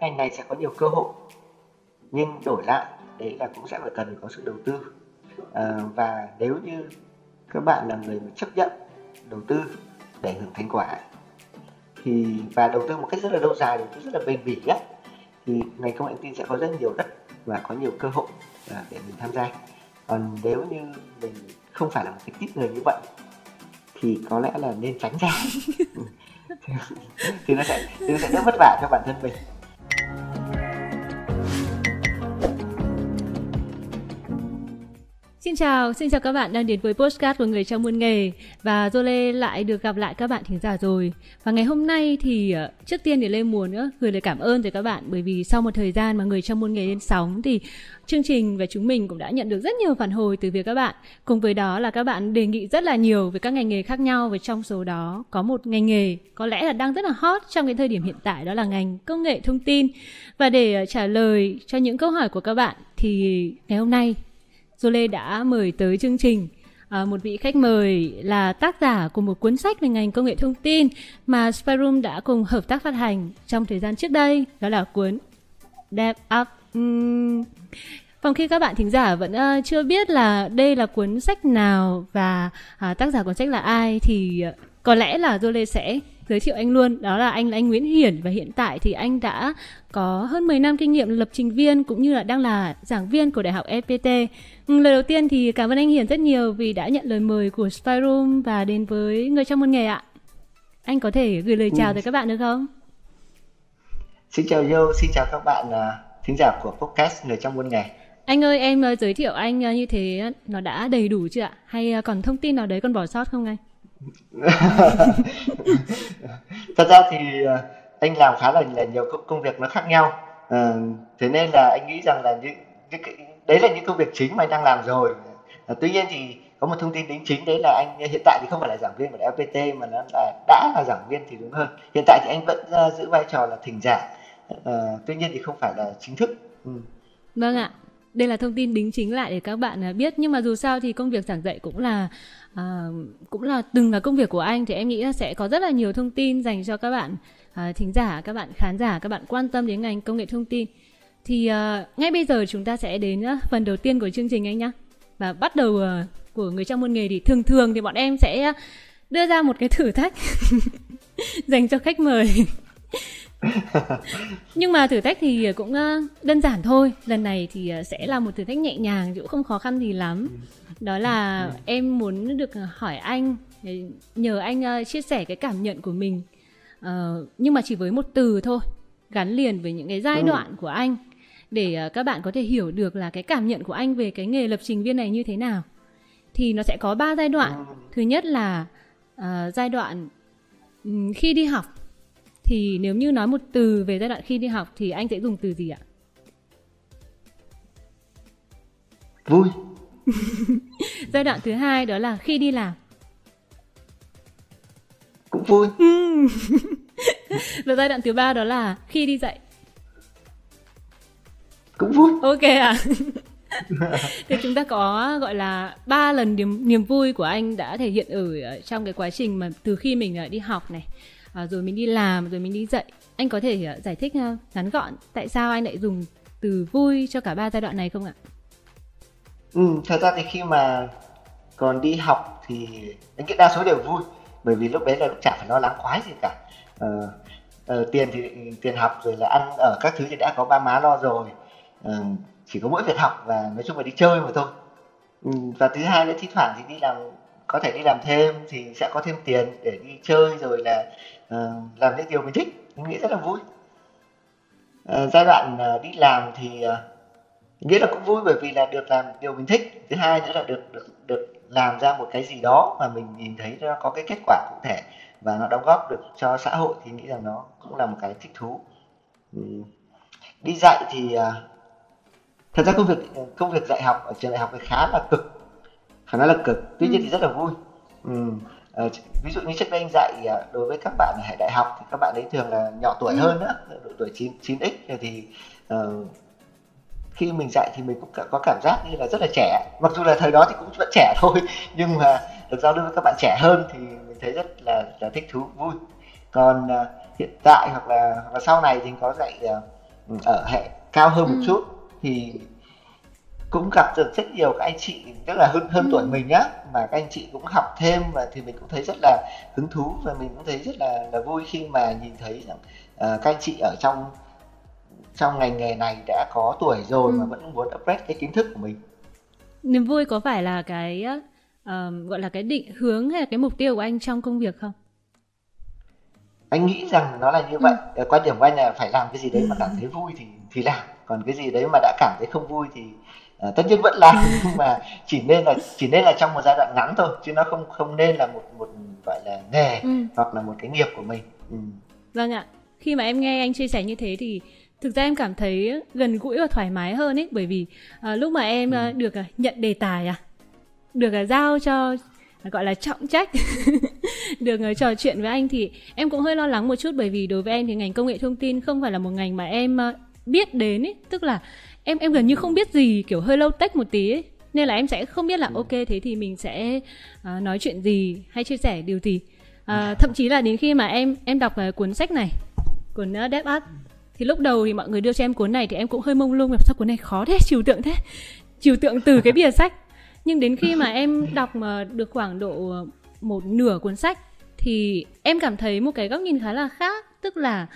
cái ngành này sẽ có nhiều cơ hội nhưng đổi lại đấy là cũng sẽ phải cần có sự đầu tư. À, và nếu như các bạn là người mà chấp nhận đầu tư để hưởng thành quả thì và đầu tư một cách rất là lâu dài đầu tư rất là bền bỉ á thì ngành công nghệ thông tin sẽ có rất nhiều đất và có nhiều cơ hội à, để mình tham gia. Còn nếu như mình không phải là một cái tiếp người như vậy thì có lẽ là nên tránh ra. Thì nó sẽ thì nó sẽ đỡ vất vả cho bản thân mình Xin chào, xin chào các bạn đang đến với postcard của người trong muôn nghề và Jole lại được gặp lại các bạn thính giả rồi. Và ngày hôm nay thì ờ, trước tiên thì Lê muốn nữa gửi lời cảm ơn tới các bạn bởi vì sau một thời gian mà người trong muôn nghề lên sóng thì chương trình và chúng mình cũng đã nhận được rất nhiều phản hồi từ việc các bạn. Cùng với đó là các bạn đề nghị rất là nhiều về các ngành nghề khác nhau và trong số đó có một ngành nghề có lẽ là đang rất là hot trong cái thời điểm hiện tại đó là ngành công nghệ thông tin. Và để ờ, trả lời cho những câu hỏi của các bạn thì ngày hôm nay Lê đã mời tới chương trình à, một vị khách mời là tác giả của một cuốn sách về ngành công nghệ thông tin mà Spyroom đã cùng hợp tác phát hành trong thời gian trước đây, đó là cuốn Dev Up. Uhm. Phòng khi các bạn thính giả vẫn uh, chưa biết là đây là cuốn sách nào và uh, tác giả cuốn sách là ai thì uh, có lẽ là Lê sẽ giới thiệu anh luôn đó là anh là anh Nguyễn Hiển và hiện tại thì anh đã có hơn 10 năm kinh nghiệm lập trình viên cũng như là đang là giảng viên của Đại học FPT. Ừ, lời đầu tiên thì cảm ơn anh Hiển rất nhiều vì đã nhận lời mời của Spyroom và đến với người trong môn nghề ạ. Anh có thể gửi lời chào ừ. tới các bạn được không? Xin chào Yo, xin chào các bạn uh, thính giả của podcast người trong môn nghề. Anh ơi, em uh, giới thiệu anh uh, như thế nó đã đầy đủ chưa ạ? Hay còn thông tin nào đấy còn bỏ sót không anh? Thật ra thì ờ, anh làm khá là, là nhiều công việc nó khác nhau. À, thế nên là anh nghĩ rằng là những, những đấy là những công việc chính mà anh đang làm rồi. À, tuy nhiên thì có một thông tin đính chính đấy là anh hiện tại thì không phải là giảng viên của FPT mà nó là đã là giảng viên thì đúng hơn. Hiện tại thì anh vẫn uh, giữ vai trò là thỉnh giảng. Uh, tuy nhiên thì không phải là chính thức. Ừ. vâng ạ đây là thông tin đính chính lại để các bạn à, biết. Nhưng mà dù sao thì công việc giảng dạy cũng là à, cũng là từng là công việc của anh thì em nghĩ là sẽ có rất là nhiều thông tin dành cho các bạn à, thính giả các bạn khán giả các bạn quan tâm đến ngành công nghệ thông tin. Thì uh, ngay bây giờ chúng ta sẽ đến uh, phần đầu tiên của chương trình anh nhé và bắt đầu uh, của người trong môn nghề thì thường thường thì bọn em sẽ đưa ra một cái thử thách dành cho khách mời. nhưng mà thử thách thì cũng đơn giản thôi lần này thì sẽ là một thử thách nhẹ nhàng cũng không khó khăn gì lắm đó là ừ. em muốn được hỏi anh nhờ anh chia sẻ cái cảm nhận của mình uh, nhưng mà chỉ với một từ thôi gắn liền với những cái giai ừ. đoạn của anh để các bạn có thể hiểu được là cái cảm nhận của anh về cái nghề lập trình viên này như thế nào thì nó sẽ có ba giai đoạn ừ. thứ nhất là uh, giai đoạn um, khi đi học thì nếu như nói một từ về giai đoạn khi đi học thì anh sẽ dùng từ gì ạ? Vui. giai đoạn thứ hai đó là khi đi làm. Cũng vui. Và giai đoạn thứ ba đó là khi đi dạy. Cũng vui. Ok à. thì chúng ta có gọi là ba lần niềm niềm vui của anh đã thể hiện ở trong cái quá trình mà từ khi mình đi học này à, rồi mình đi làm rồi mình đi dạy. Anh có thể à, giải thích à, ngắn gọn tại sao anh lại dùng từ vui cho cả ba giai đoạn này không ạ? Ừ thật ra thì khi mà còn đi học thì anh nghĩ đa số đều vui bởi vì lúc đấy là lúc chả phải lo lắng khoái gì cả. Ờ, ờ, tiền thì ừ, tiền học rồi là ăn ở các thứ thì đã có ba má lo rồi. Ờ, chỉ có mỗi việc học và nói chung là đi chơi mà thôi. Ừ, và thứ hai nữa thi thoảng thì đi làm có thể đi làm thêm thì sẽ có thêm tiền để đi chơi rồi là uh, làm những điều mình thích mình nghĩ rất là vui. Uh, giai đoạn uh, đi làm thì uh, nghĩa là cũng vui bởi vì là được làm điều mình thích. Thứ hai nữa là được được được làm ra một cái gì đó mà mình nhìn thấy nó có cái kết quả cụ thể và nó đóng góp được cho xã hội thì nghĩ rằng nó cũng là một cái thích thú. Ừ. đi dạy thì uh, thật ra công việc công việc dạy học ở trường đại học thì khá là cực phải nói là cực tuy nhiên thì rất là vui. Ừ. à, ví dụ như trước đây anh dạy à, đối với các bạn ở hệ đại học thì các bạn ấy thường là nhỏ tuổi ừ. hơn nữa độ tuổi 9 9x thì uh, khi mình dạy thì mình cũng có cảm giác như là rất là trẻ mặc dù là thời đó thì cũng vẫn trẻ thôi nhưng mà được giao lưu với các bạn trẻ hơn thì mình thấy rất là là thích thú vui còn uh, hiện tại hoặc là hoặc là sau này thì có dạy uh, ở hệ cao hơn một Ừ. chút thì cũng gặp được rất nhiều các anh chị tức là hơn hơn Ừ. tuổi mình á mà các anh chị cũng học thêm và thì mình cũng thấy rất là hứng thú và mình cũng thấy rất là là vui khi mà nhìn thấy rằng ờ, các anh chị ở trong trong ngành nghề này đã có tuổi rồi Ừ. mà vẫn muốn upgrade cái kiến thức của mình Niềm vui có phải là cái ờm, gọi là cái định hướng hay là cái mục tiêu của anh trong công việc không? anh nghĩ rằng nó là như Ừ. vậy Ờ, quan điểm của anh là phải làm cái gì đấy mà cảm thấy vui thì thì làm còn cái gì đấy mà đã cảm thấy không vui thì ờ, tất nhiên vẫn làm nhưng mà chỉ nên là chỉ nên là trong một giai đoạn ngắn thôi chứ nó không không nên là một một gọi là nghề Ừ. hoặc là một cái nghiệp của mình ừ. Vâng ạ. Khi mà em nghe anh chia sẻ như thế thì thực ra em cảm thấy gần gũi và thoải mái hơn ấy bởi vì à, lúc mà em à, được à, nhận đề tài à được à, giao cho à, gọi là trọng trách được à, trò chuyện với anh thì em cũng hơi lo lắng một chút bởi vì đối với em thì ngành công nghệ thông tin không phải là một ngành mà em à, biết đến ấy, tức là em em gần như không biết gì kiểu hơi lâu tech một tí ấy. Nên là em sẽ không biết là ok thế thì mình sẽ à, nói chuyện gì hay chia sẻ điều gì. À, thậm chí là đến khi mà em em đọc à, cuốn sách này cuốn uh, DevOps thì lúc đầu thì mọi người đưa cho em cuốn này thì em cũng hơi mông lung là sao cuốn này khó thế trừu tượng thế trừu tượng từ cái bìa sách nhưng đến khi mà em đọc mà được khoảng độ một nửa cuốn sách thì em cảm thấy một cái góc nhìn khá là khác tức là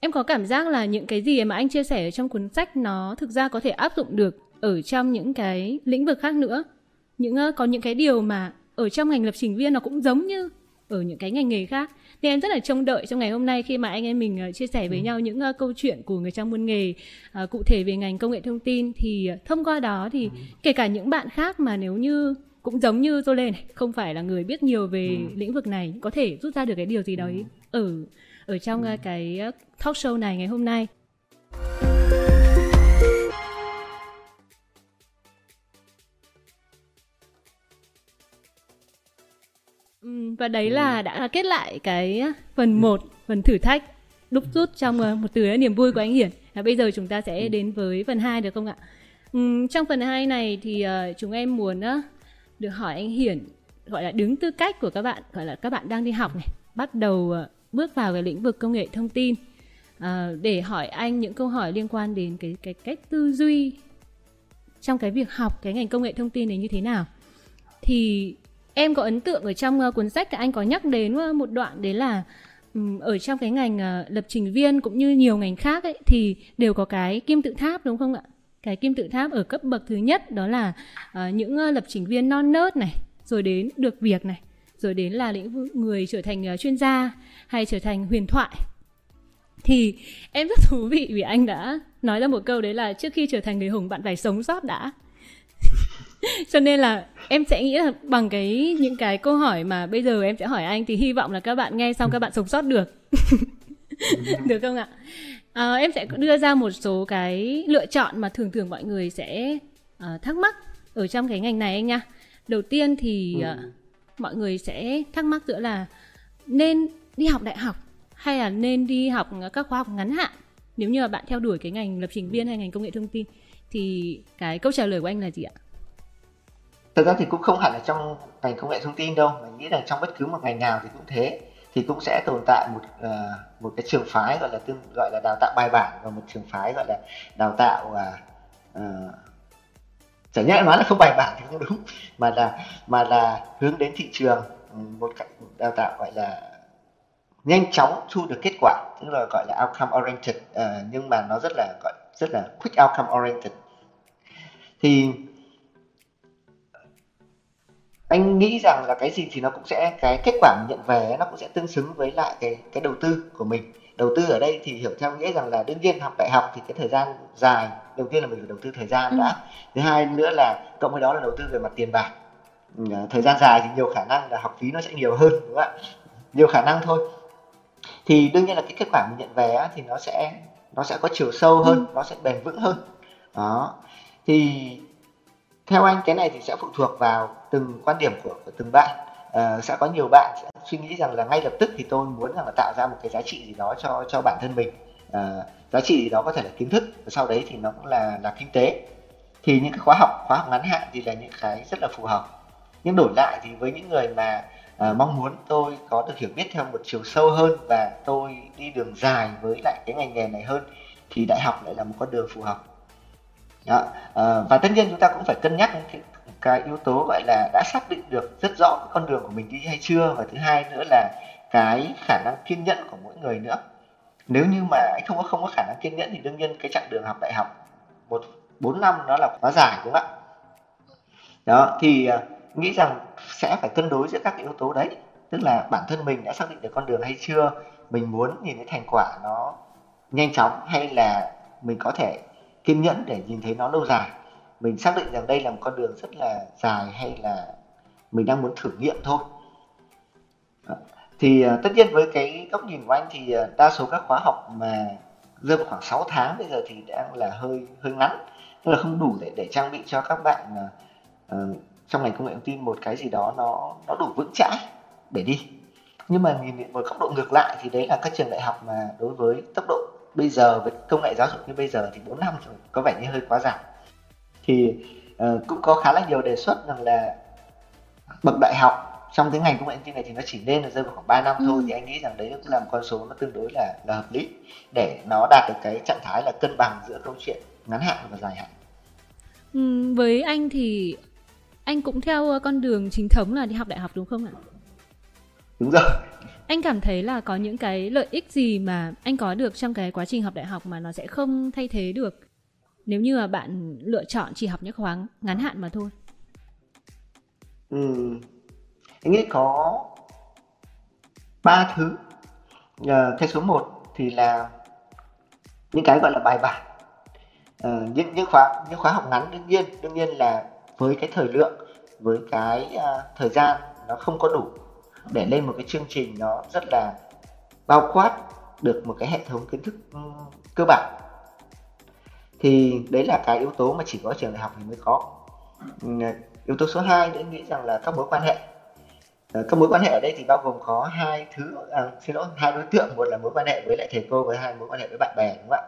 em có cảm giác là những cái gì mà anh chia sẻ ở trong cuốn sách nó thực ra có thể áp dụng được ở trong những cái lĩnh vực khác nữa? Những có những cái điều mà ở trong ngành lập trình viên nó cũng giống như ở những cái ngành nghề khác. Nên em rất là trông đợi trong ngày hôm nay khi mà anh em mình ờ, chia sẻ với nhau những câu chuyện của người trong môn nghề ờ, cụ thể về ngành công nghệ thông tin. Thì ờ, thông qua đó thì kể cả những bạn khác mà nếu như cũng giống như Zole này không phải là người biết nhiều về lĩnh vực này có thể rút ra được cái điều gì đấy ở ở trong ờ, cái ờ, talk show này ngày hôm nay. Và đấy là đã kết lại cái phần 1, phần thử thách đúc rút trong ờ, một từ niềm vui của anh Hiển. Và bây giờ chúng ta sẽ đến với phần 2 được không ạ? Ừm, trong phần 2 này thì ờ, chúng em muốn ờ, được hỏi anh Hiển gọi là đứng tư cách của các bạn, gọi là các bạn đang đi học này, bắt đầu ờ, bước vào cái lĩnh vực công nghệ thông tin ờ, để hỏi anh những câu hỏi liên quan đến cái cái cách tư duy trong cái việc học cái ngành công nghệ thông tin này như thế nào. Thì em có ấn tượng ở trong ờ, cuốn sách anh có nhắc đến ờ, một đoạn đấy là ở trong cái ngành ờ, lập trình viên cũng như nhiều ngành khác ấy thì đều có cái kim tự tháp đúng không ạ? Cái kim tự tháp ở cấp bậc thứ nhất đó là những lập trình viên non nớt này, rồi đến được việc này, rồi đến là lĩnh vực người trở thành chuyên gia hay trở thành huyền thoại. Thì em rất thú vị vì anh đã nói ra một câu đấy là trước khi trở thành người hùng bạn phải sống sót đã. Cho nên là em sẽ nghĩ là bằng cái những cái câu hỏi mà bây giờ em sẽ hỏi anh thì hy vọng là các bạn nghe xong các bạn sống sót được. Được không ạ? À, em sẽ đưa ra một số cái lựa chọn mà thường thường mọi người sẽ à, thắc mắc ở trong cái ngành này anh nha. Đầu tiên thì à, mọi người sẽ thắc mắc giữa là nên đi học đại học hay là nên đi học các khóa học ngắn hạn? Nếu như mà bạn theo đuổi cái ngành lập trình viên hay ngành công nghệ thông tin thì cái câu trả lời của anh là gì ạ? Thực ra thì cũng không hẳn là trong ngành công nghệ thông tin đâu, mình nghĩ là trong bất cứ một ngành nào thì cũng thế. Thì cũng sẽ tồn tại một ờ, một cái trường phái gọi là tương gọi là đào tạo bài bản và một trường phái gọi là đào tạo à, ờ, chẳng nhẽ nói là không bài bản thì không đúng mà là mà là hướng đến thị trường ừ, một cách đào tạo gọi là nhanh chóng thu được kết quả tức là gọi là outcome oriented ờ, nhưng mà nó rất là gọi rất là quick outcome oriented. Thì anh nghĩ rằng là cái gì thì nó cũng sẽ cái kết quả mình nhận về nó cũng sẽ tương xứng với lại cái cái đầu tư của mình. Đầu tư ở đây thì hiểu theo nghĩa rằng là đương nhiên học đại học thì cái thời gian dài đầu tiên là mình phải đầu tư thời gian Ừ. đã. Thứ hai nữa là cộng với đó là đầu tư về mặt tiền bạc. Ừ, thời gian dài thì nhiều khả năng là học phí nó sẽ nhiều hơn đúng không ạ? Nhiều khả năng thôi thì đương nhiên là cái kết quả mình nhận về á, thì nó sẽ nó sẽ có chiều sâu hơn nó sẽ bền vững hơn. Đó. Thì theo anh cái này thì sẽ phụ thuộc vào từng quan điểm của, của từng bạn. Ờ, sẽ có nhiều bạn sẽ suy nghĩ rằng là ngay lập tức thì tôi muốn rằng là tạo ra một cái giá trị gì đó cho cho bản thân mình. Ờ, giá trị gì đó có thể là kiến thức và sau đấy thì nó cũng là là kinh tế. Thì những cái khóa học khóa học ngắn hạn thì là những cái rất là phù hợp. Nhưng đổi lại thì với những người mà à, mong muốn tôi có được hiểu biết theo một chiều sâu hơn và tôi đi đường dài với lại cái ngành nghề này hơn thì đại học lại là một con đường phù hợp đó. À, và tất nhiên chúng ta cũng phải cân nhắc cái, cái yếu tố gọi là đã xác định được rất rõ cái con đường của mình đi hay chưa và thứ hai nữa là cái khả năng kiên nhẫn của mỗi người nữa nếu như mà anh không có không có khả năng kiên nhẫn thì đương nhiên cái chặng đường học đại học một bốn năm nó là quá dài đúng không ạ đó thì ờ, nghĩ rằng sẽ phải cân đối giữa các cái yếu tố đấy. Tức là bản thân mình đã xác định được con đường hay chưa mình muốn nhìn thấy thành quả nó nhanh chóng hay là mình có thể kiên nhẫn để nhìn thấy nó lâu dài. Mình xác định rằng đây là một con đường rất là dài hay là mình đang muốn thử nghiệm thôi. Thì à, tất nhiên với cái góc nhìn của anh thì à, đa số các khóa học mà rơi vào khoảng 6 tháng bây giờ thì đang là hơi hơi ngắn. Tức là không đủ để để trang bị cho các bạn uh, trong ngành công nghệ thông tin một cái gì đó nó nó đủ vững chãi để đi nhưng mà nhìn một góc độ ngược lại thì đấy là các trường đại học mà đối với tốc độ bây giờ với công nghệ giáo dục như bây giờ thì 4 năm rồi có vẻ như hơi quá dài thì uh, cũng có khá là nhiều đề xuất rằng là bậc đại học trong cái ngành công nghệ thông tin này thì nó chỉ nên là rơi vào khoảng 3 năm ừ. thôi thì anh nghĩ rằng đấy cũng là một con số nó tương đối là là hợp lý để nó đạt được cái trạng thái là cân bằng giữa câu chuyện ngắn hạn và dài hạn. Ừ, với anh thì anh cũng theo con đường chính thống là đi học đại học đúng không ạ? Đúng rồi. Anh cảm thấy là có những cái lợi ích gì mà anh có được trong cái quá trình học đại học mà nó sẽ không thay thế được nếu như mà bạn lựa chọn chỉ học những khóa ngắn hạn mà thôi. Ừ, anh nghĩ có ba thứ à, cái số 1 thì là những cái gọi là bài bản à, những những khóa những khóa học ngắn đương nhiên đương nhiên là với cái thời lượng với cái uh, thời gian nó không có đủ để lên một cái chương trình nó rất là bao quát được một cái hệ thống kiến thức ừ, cơ bản. Thì đấy là cái yếu tố mà chỉ có trường đại học thì mới có. Ừ, yếu tố số 2 nữa nghĩ rằng là các mối quan hệ. Ờ, các mối quan hệ ở đây thì bao gồm có hai thứ à, xin lỗi hai đối tượng. Một là mối quan hệ với lại thầy cô với hai mối quan hệ với bạn bè đúng không ạ?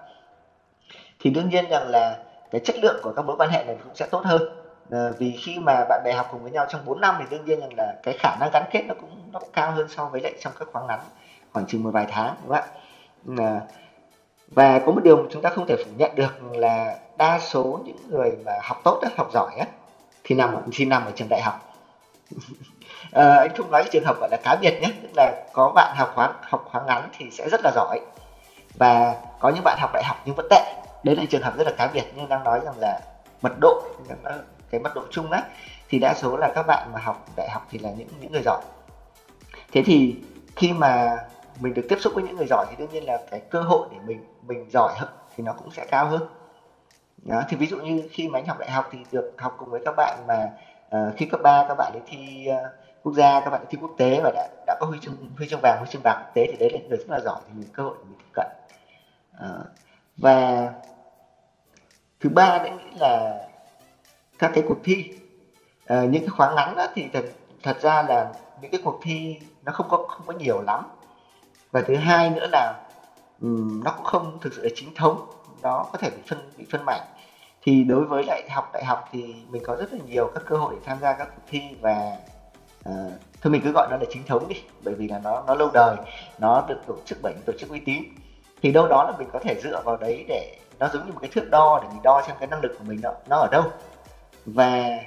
Thì đương nhiên rằng là cái chất lượng của các mối quan hệ này cũng sẽ tốt hơn. Ờ, vì khi mà bạn bè học cùng với nhau trong 4 năm thì đương nhiên rằng là cái khả năng gắn kết nó cũng nó cũng cao hơn so với lại trong các khóa ngắn khoảng chừng một vài tháng đúng không ạ? Ờ, và có một điều mà chúng ta không thể phủ nhận được là đa số những người mà học tốt học giỏi á thì nằm thì nằm ở trường đại học. À, anh không nói trường hợp gọi là cá biệt nhé tức là có bạn học khóa học khóa ngắn thì sẽ rất là giỏi và có những bạn học đại học nhưng vẫn tệ. Đấy là trường hợp rất là cá biệt nhưng đang nói rằng là mật độ cái mật độ chung ấy thì đa số là các bạn mà học đại học thì là những những người giỏi. Thế thì khi mà mình được tiếp xúc với những người giỏi thì đương nhiên là cái cơ hội để mình mình giỏi hơn thì nó cũng sẽ cao hơn. Đó, thì ví dụ như khi mà anh học đại học thì được học cùng với các bạn mà ờ, uh, khi cấp 3 các bạn đi thi uh, quốc gia các bạn thi quốc tế và đã đã có huy chương huy chương vàng huy chương bạc quốc tế thì đấy là người rất là giỏi thì mình cơ hội để mình tiếp cận. Uh, và thứ ba đấy nghĩ là các cái cuộc thi. À, những cái khóa ngắn đó thì thật thật ra là những cái cuộc thi nó không có không có nhiều lắm. Và thứ hai nữa là um, nó cũng không thực sự là chính thống nó có thể bị phân bị phân mảnh. Thì đối với lại học đại học thì mình có rất là nhiều các cơ hội để tham gia các cuộc thi và à, thôi mình cứ gọi nó là chính thống đi bởi vì là nó nó lâu đời nó được tổ chức bởi những tổ chức uy tín. Thì đâu đó là mình có thể dựa vào đấy để nó giống như một cái thước đo để mình đo xem cái năng lực của mình nó nó ở đâu và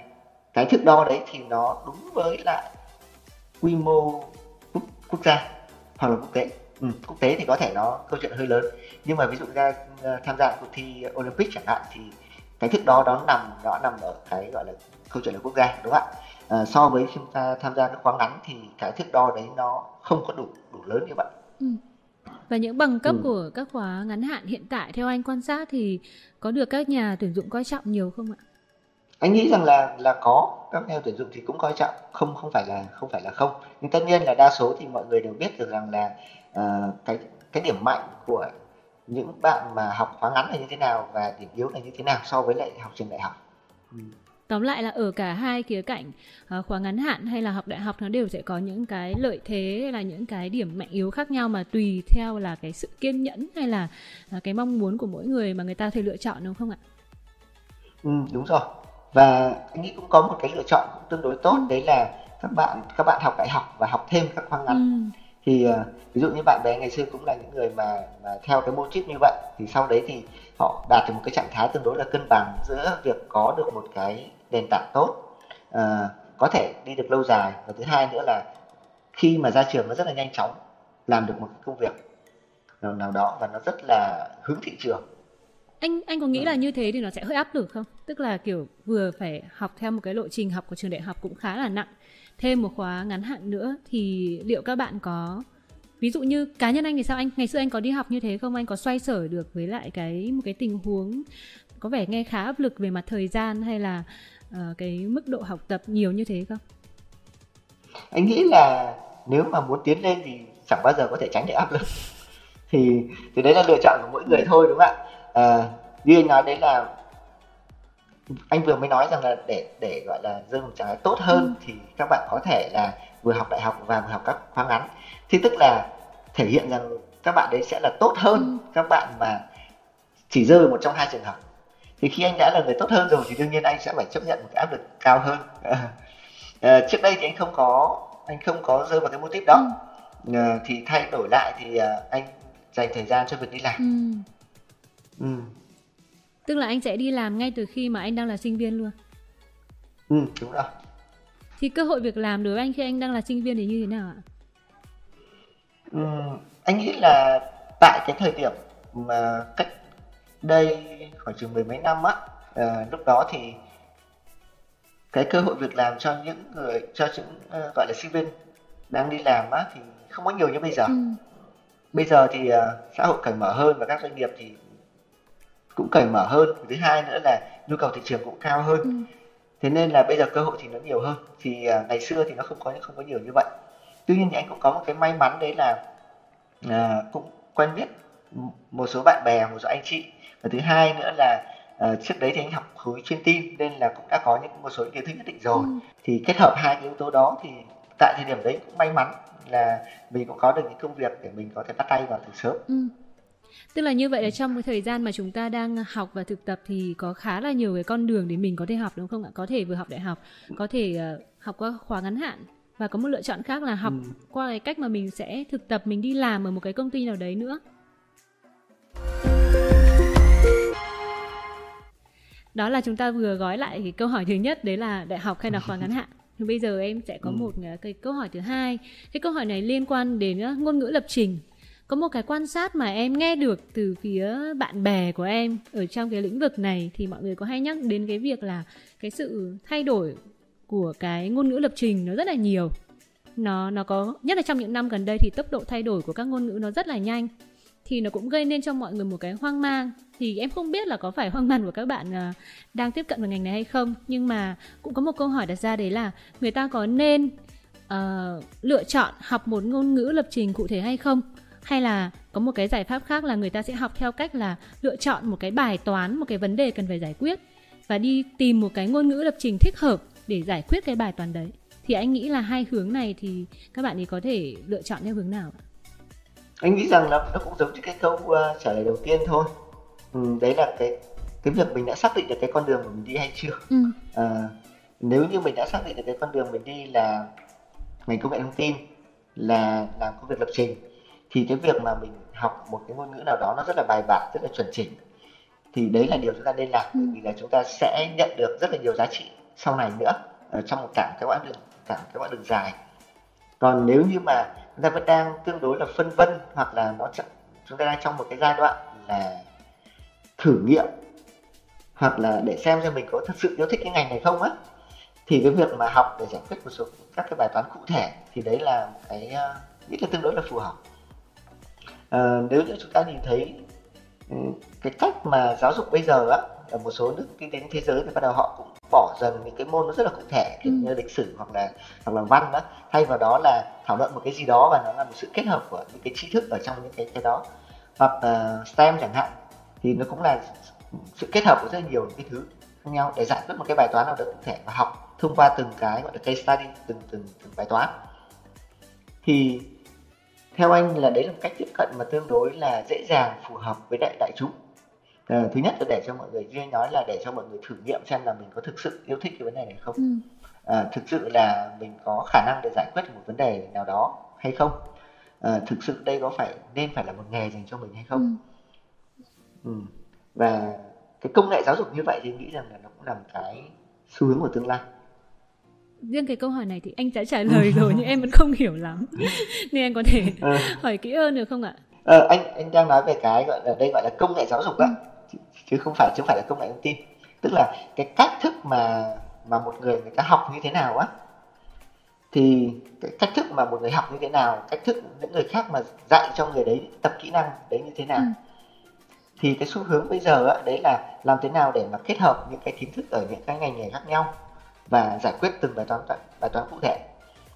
cái thước đo đấy thì nó đúng với lại quy mô quốc, quốc gia hoặc là quốc tế ừ, quốc tế thì có thể nó câu chuyện hơi lớn nhưng mà ví dụ ra uh, tham gia cuộc thi Olympic chẳng hạn thì cái thước đo đó nằm nó nằm ở cái gọi là câu chuyện là quốc gia đúng không ạ à, so với chúng ta tham gia các khóa ngắn thì cái thước đo đấy nó không có đủ đủ lớn như vậy ừ. và những bằng cấp ừ. của các khóa ngắn hạn hiện tại theo anh quan sát thì có được các nhà tuyển dụng coi trọng nhiều không ạ? Anh nghĩ rằng là là có các nhà tuyển dụng thì cũng coi trọng không không phải là không phải là không. Nhưng tất nhiên là đa số thì mọi người đều biết được rằng là uh, cái cái điểm mạnh của những bạn mà học khóa ngắn là như thế nào và điểm yếu là như thế nào so với lại học trường đại học. Ừ. Tóm lại là ở cả hai khía cạnh uh, khóa ngắn hạn hay là học đại học nó đều sẽ có những cái lợi thế hay là những cái điểm mạnh yếu khác nhau mà tùy theo là cái sự kiên nhẫn hay là uh, cái mong muốn của mỗi người mà người ta thể lựa chọn đúng không ạ? Ừ, đúng rồi và anh nghĩ cũng có một cái lựa chọn cũng tương đối tốt đấy là các bạn các bạn học đại học và học thêm các khóa ngắn. Ừ. thì uh, ví dụ như bạn bè ngày xưa cũng là những người mà, mà theo cái mô típ như vậy thì sau đấy thì họ đạt được một cái trạng thái tương đối là cân bằng giữa việc có được một cái nền tảng tốt uh, có thể đi được lâu dài. Và thứ hai nữa là khi mà ra trường nó rất là nhanh chóng làm được một cái công việc nào, nào đó và nó rất là hướng thị trường anh anh có nghĩ ừ. là như thế thì nó sẽ hơi áp lực không? Tức là kiểu vừa phải học theo một cái lộ trình học của trường đại học cũng khá là nặng thêm một khóa ngắn hạn nữa thì liệu các bạn có ví dụ như cá nhân anh thì sao? Anh ngày xưa anh có đi học như thế không? Anh có xoay sở được với lại cái một cái tình huống có vẻ nghe khá áp lực về mặt thời gian hay là uh, cái mức độ học tập nhiều như thế không? Anh nghĩ là nếu mà muốn tiến lên thì chẳng bao giờ có thể tránh được áp lực. Thì thì đấy là lựa chọn của mỗi người thôi đúng không ạ à, như anh nói đấy là anh vừa mới nói rằng là để để gọi là rơi một trạng thái tốt hơn ừ. thì các bạn có thể là vừa học đại học và vừa học các khóa ngắn thì tức là thể hiện rằng các bạn đấy sẽ là tốt hơn ừ. các bạn mà chỉ rơi một trong hai trường hợp thì khi anh đã là người tốt hơn rồi thì đương nhiên anh sẽ phải chấp nhận một cái áp lực cao hơn à, trước đây thì anh không có anh không có rơi vào cái mô típ đó à, thì thay đổi lại thì à, anh dành thời gian cho việc đi làm ừ. Ừ. tức là anh sẽ đi làm ngay từ khi mà anh đang là sinh viên luôn ừ đúng rồi thì cơ hội việc làm đối với anh khi anh đang là sinh viên thì như thế nào ạ ừ, anh nghĩ là tại cái thời điểm mà cách đây khoảng chừng mười mấy năm á à, lúc đó thì cái cơ hội việc làm cho những người cho những uh, gọi là sinh viên đang đi làm á thì không có nhiều như bây giờ ừ. bây giờ thì uh, xã hội cởi mở hơn và các doanh nghiệp thì cũng cởi mở hơn. Thứ hai nữa là nhu cầu thị trường cũng cao hơn. Ừ. thế nên là bây giờ cơ hội thì nó nhiều hơn. Thì uh, ngày xưa thì nó không có không có nhiều như vậy. Tuy nhiên thì anh cũng có một cái may mắn đấy là uh, cũng quen biết một số bạn bè một số anh chị. Và thứ hai nữa là uh, trước đấy thì anh học khối chuyên tin nên là cũng đã có những một số kiến thức nhất định rồi. Ừ. thì kết hợp hai cái yếu tố đó thì tại thời điểm đấy cũng may mắn là mình cũng có được những công việc để mình có thể bắt tay vào từ sớm. Ừ. Tức là như vậy là trong cái thời gian mà chúng ta đang học và thực tập thì có khá là nhiều cái con đường để mình có thể học đúng không ạ? Có thể vừa học đại học, có thể uh, học qua khóa ngắn hạn và có một lựa chọn khác là học ừ. qua cái cách mà mình sẽ thực tập mình đi làm ở một cái công ty nào đấy nữa. Đó là chúng ta vừa gói lại cái câu hỏi thứ nhất đấy là đại học hay là khóa ngắn hạn. Thì bây giờ em sẽ có ừ. một ờ, cái câu hỏi thứ hai. Cái câu hỏi này liên quan đến ờ, ngôn ngữ lập trình có một cái quan sát mà em nghe được từ phía bạn bè của em ở trong cái lĩnh vực này thì mọi người có hay nhắc đến cái việc là cái sự thay đổi của cái ngôn ngữ lập trình nó rất là nhiều. Nó nó có nhất là trong những năm gần đây thì tốc độ thay đổi của các ngôn ngữ nó rất là nhanh. Thì nó cũng gây nên cho mọi người một cái hoang mang. Thì em không biết là có phải hoang mang của các bạn uh, đang tiếp cận vào ngành này hay không. Nhưng mà cũng có một câu hỏi đặt ra đấy là người ta có nên uh, lựa chọn học một ngôn ngữ lập trình cụ thể hay không? Hay là có một cái giải pháp khác là người ta sẽ học theo cách là lựa chọn một cái bài toán một cái vấn đề cần phải giải quyết và đi tìm một cái ngôn ngữ lập trình thích hợp để giải quyết cái bài toán đấy. Thì anh nghĩ là hai hướng này thì các bạn ấy có thể lựa chọn theo hướng nào anh nghĩ rằng nó nó cũng giống như cái câu uh, trả lời đầu tiên thôi. Ừ, đấy là cái cái việc mình đã xác định được cái con đường mình đi hay chưa? Ừ. à, nếu như mình đã xác định được cái con đường mình đi là ngành công nghệ thông tin là làm công việc lập trình thì cái việc mà mình học một cái ngôn ngữ nào đó nó rất là bài bản, rất là chuẩn chỉnh. Thì đấy là điều chúng ta nên làm, bởi vì là chúng ta sẽ nhận được rất là nhiều giá trị sau này nữa, ở trong một cả cái quãng đường, cả cái quãng đường dài. Còn nếu như mà chúng ta vẫn đang tương đối là phân vân hoặc là nó chúng ta đang trong một cái giai đoạn là thử nghiệm hoặc là để xem xem mình có thật sự yêu thích cái ngành này không á, thì cái việc mà học để giải quyết một số các cái bài toán cụ thể thì đấy là cái ít nghĩ là tương đối là phù hợp à, nếu như chúng ta nhìn thấy ừ, cái cách mà giáo dục bây giờ á ở một số nước kinh tế thế giới thì bắt đầu họ cũng bỏ dần những cái môn nó rất là cụ thể ừ. như lịch sử hoặc là hoặc là văn đó thay vào đó là thảo luận một cái gì đó và nó là một sự kết hợp của những cái tri thức ở trong những cái cái đó. Hoặc là STEM chẳng hạn thì nó cũng là sự kết hợp của rất nhiều những cái thứ khác nhau để giải quyết một cái bài toán nào đó cụ thể và học thông qua từng cái gọi là case study từng từng từng bài toán. Thì theo anh là đấy là một cách tiếp cận mà tương đối là dễ dàng phù hợp với đại đại chúng à, thứ nhất là để cho mọi người riêng nói là để cho mọi người thử nghiệm xem là mình có thực sự yêu thích cái vấn đề này không ừ. à, thực sự là mình có khả năng để giải quyết một vấn đề nào đó hay không à, thực sự đây có phải nên phải là một nghề dành cho mình hay không ừ. Ừ. và cái công nghệ giáo dục như vậy thì nghĩ rằng là nó cũng là một cái xu hướng của tương lai riêng cái câu hỏi này thì anh đã trả lời rồi nhưng em vẫn không hiểu lắm nên anh có thể à. hỏi kỹ hơn được không ạ à, anh anh đang nói về cái gọi là đây gọi là công nghệ giáo dục đó ừ. chứ không phải chứ không phải là công nghệ thông tin tức là cái cách thức mà mà một người người ta học như thế nào á thì cái cách thức mà một người học như thế nào cách thức những người khác mà dạy cho người đấy tập kỹ năng đấy như thế nào ừ. thì cái xu hướng bây giờ á, đấy là làm thế nào để mà kết hợp những cái kiến thức ở những cái ngành nghề khác nhau và giải quyết từng bài toán bài toán cụ thể.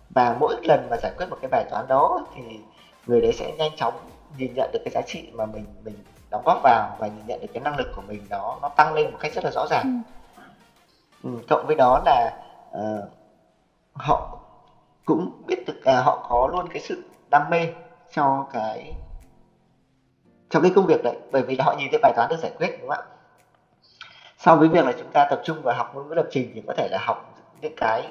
Và mỗi lần mà giải quyết một cái bài toán đó thì người đấy sẽ nhanh chóng nhìn nhận được cái giá trị mà mình mình đóng góp vào và nhìn nhận được cái năng lực của mình đó nó tăng lên một cách rất là rõ ràng. Ừ. Ừ, cộng với đó là uh, họ cũng biết được à, họ có luôn cái sự đam mê cho cái trong cái công việc đấy. Bởi vì họ nhìn thấy bài toán được giải quyết đúng không ạ so với việc là chúng ta tập trung vào học ngôn ngữ lập trình thì có thể là học những cái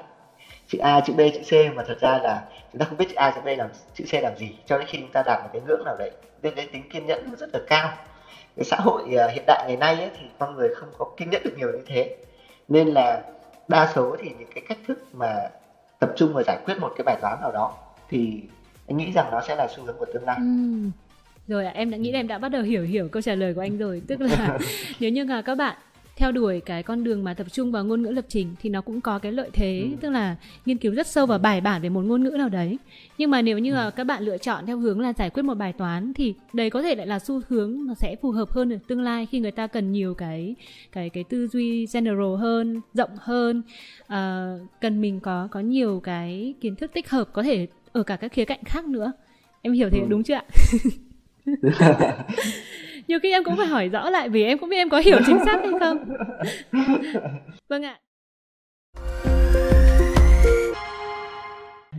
chữ A chữ B chữ C mà thật ra là chúng ta không biết chữ A chữ B làm chữ C làm gì. Cho đến khi chúng ta đạt một cái ngưỡng nào đấy nên cái tính kiên nhẫn rất là cao. Cái xã hội uh, hiện đại ngày nay ấy, thì con người không có kiên nhẫn được nhiều như thế. Nên là đa số thì những cái cách thức mà tập trung vào giải quyết một cái bài toán nào đó thì anh nghĩ rằng nó sẽ là xu hướng của tương lai. Ừ. rồi à, em đã nghĩ là em đã bắt đầu hiểu hiểu câu trả lời của anh rồi. Tức là nếu như là các bạn theo đuổi cái con đường mà tập trung vào ngôn ngữ lập trình thì nó cũng có cái lợi thế ừ. tức là nghiên cứu rất sâu và bài bản về một ngôn ngữ nào đấy nhưng mà nếu như là ừ. các bạn lựa chọn theo hướng là giải quyết một bài toán thì đấy có thể lại là xu hướng nó sẽ phù hợp hơn ở tương lai khi người ta cần nhiều cái cái cái tư duy general hơn rộng hơn uh, cần mình có có nhiều cái kiến thức tích hợp có thể ở cả các khía cạnh khác nữa em hiểu thế ừ. đúng chưa ạ nhiều khi em cũng phải hỏi rõ lại vì em cũng biết em có hiểu chính xác hay không. Vâng ạ.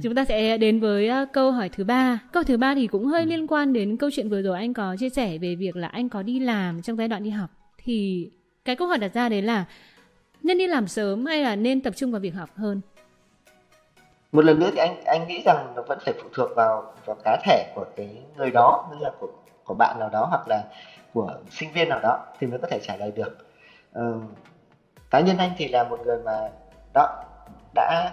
Chúng ta sẽ đến với ờ, câu hỏi thứ ba. Câu thứ ba thì cũng hơi liên quan đến câu chuyện vừa rồi anh có chia sẻ về việc là anh có đi làm trong giai đoạn đi học. Thì cái câu hỏi đặt ra đấy là nên đi làm sớm hay là nên tập trung vào việc học hơn? Một lần nữa thì anh anh nghĩ rằng nó vẫn phải phụ thuộc vào vào cá thể của cái người đó như là của của bạn nào đó hoặc là của sinh viên nào đó thì mới có thể trả lời được. Ừ, cá nhân anh thì là một người mà đó đã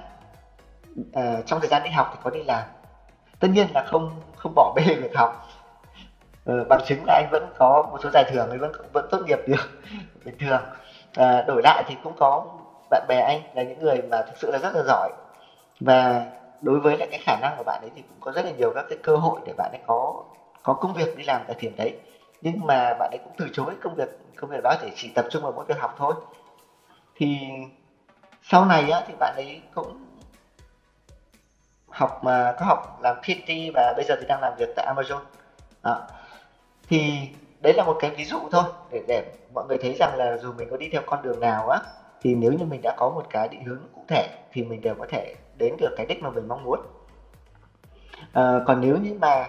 uh, trong thời gian đi học thì có đi làm. Tất nhiên là không không bỏ bê việc học. Ừ, bằng chứng là anh vẫn có một số giải thưởng anh vẫn vẫn tốt nghiệp được bình thường. À, đổi lại thì cũng có bạn bè anh là những người mà thực sự là rất là giỏi. Và đối với lại cái khả năng của bạn ấy thì cũng có rất là nhiều các cái cơ hội để bạn ấy có có công việc đi làm tại điểm đấy nhưng mà bạn ấy cũng từ chối công việc công việc đó để chỉ tập trung vào mỗi việc học thôi. Thì sau này á, thì bạn ấy cũng học mà có học làm PT và bây giờ thì đang làm việc tại Amazon. Đó. thì đấy là một cái ví dụ thôi để để mọi người thấy rằng là dù mình có đi theo con đường nào á thì nếu như mình đã có một cái định hướng cụ thể thì mình đều có thể đến được cái đích mà mình mong muốn. À, còn nếu như mà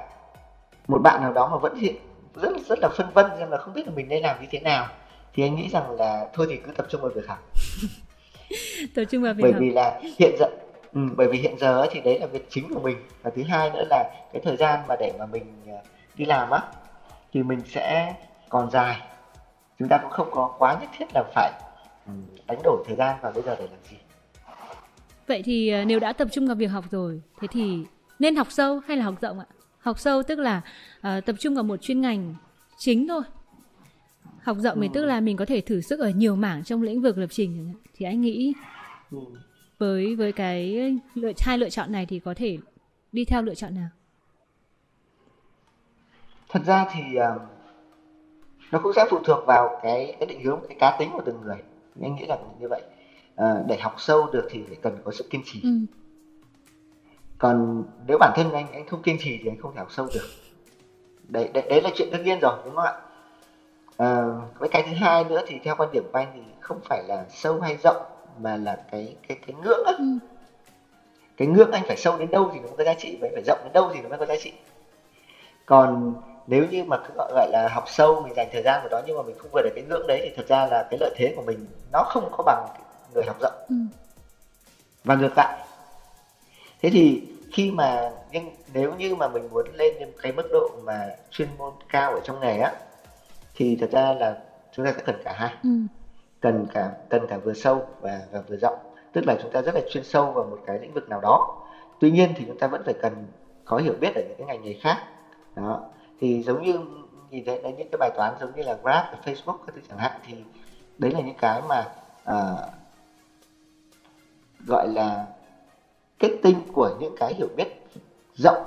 một bạn nào đó mà vẫn hiện rất rất là phân vân xem là không biết là mình nên làm như thế nào. Thì anh nghĩ rằng là thôi thì cứ tập trung vào việc học. Tập trung vào việc bởi học. vì là hiện giờ ừ, bởi vì hiện giờ thì đấy là việc chính của mình. Và thứ hai nữa là cái thời gian mà để mà mình ờ, đi làm á thì mình sẽ còn dài. Chúng ta cũng không có quá nhất thiết là phải ừ, đánh đổi thời gian vào bây giờ để làm gì. Vậy thì ờ, nếu đã tập trung vào việc học rồi thế thì nên học sâu hay là học rộng ạ học sâu tức là uh, tập trung vào một chuyên ngành chính thôi. Học rộng thì tức là mình có thể thử sức ở nhiều mảng trong lĩnh vực lập trình. Thì anh nghĩ với với cái lựa hai lựa chọn này thì có thể đi theo lựa chọn nào? Thật ra thì uh, nó cũng sẽ phụ thuộc vào cái cái định hướng cái cá tính của từng người. Anh nghĩ là như vậy. Uh, để học sâu được thì phải cần có sự kiên trì. Ừ còn nếu bản thân anh anh không kiên trì thì anh không thể học sâu được. Đấy đấy, đấy là chuyện đương nhiên rồi đúng không ạ? À, với cái thứ hai nữa thì theo quan điểm của anh thì không phải là sâu hay rộng mà là cái cái cái ngưỡng á. Ừ. cái ngưỡng anh phải sâu đến đâu thì nó mới có giá trị và phải rộng đến đâu thì nó mới có giá trị. Còn nếu như mà cứ gọi là học sâu mình dành thời gian của đó nhưng mà mình không vượt được cái ngưỡng đấy thì thật ra là cái lợi thế của mình nó không có bằng người học rộng. Ừ. và ngược lại thế thì khi mà nhưng nếu như mà mình muốn lên đến cái mức độ mà chuyên môn cao ở trong nghề á thì thật ra là chúng ta sẽ cần cả hai. Ừ. cần cả cần cả vừa sâu và, và vừa rộng. Tức là chúng ta rất là chuyên sâu vào một cái lĩnh vực nào đó. Tuy nhiên thì chúng ta vẫn phải cần có hiểu biết ở những cái ngành nghề khác. Đó. Thì giống như nhìn thấy là những cái bài toán giống như là Grab, Facebook các thứ chẳng hạn thì đấy là những cái mà à, gọi là kết tinh của những cái hiểu biết rộng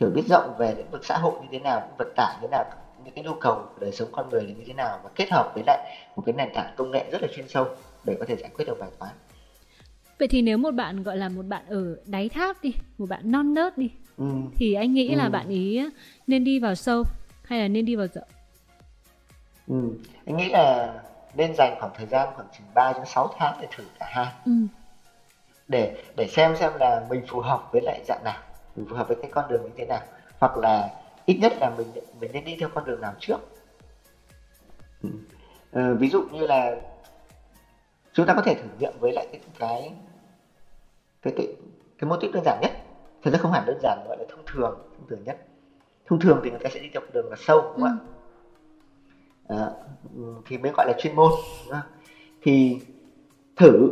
hiểu biết rộng về lĩnh vực xã hội như thế nào vận tải như thế nào những cái nhu cầu của đời sống con người là như thế nào và kết hợp với lại một cái nền tảng công nghệ rất là chuyên sâu để có thể giải quyết được bài toán vậy thì nếu một bạn gọi là một bạn ở đáy tháp đi một bạn non nớt đi ừ. thì anh nghĩ ừ. là bạn ý nên đi vào sâu hay là nên đi vào rộng ừ. anh nghĩ là nên dành khoảng thời gian khoảng chừng 3 đến 6 tháng để thử cả hai ừ. Để để xem xem là mình phù hợp với lại dạng nào mình phù hợp với cái con đường như thế nào hoặc là ít nhất là mình mình nên đi theo con đường nào trước. Ừ. ờ, ví dụ như là chúng ta có thể thử nghiệm với lại cái cái cái cái, cái mô típ đơn giản nhất. Thật ra không hẳn đơn giản gọi là thông thường thông thường nhất. Thông thường thì người ta sẽ đi theo con đường là sâu đúng không ạ? À, thì mới gọi là chuyên môn đúng không? thì thử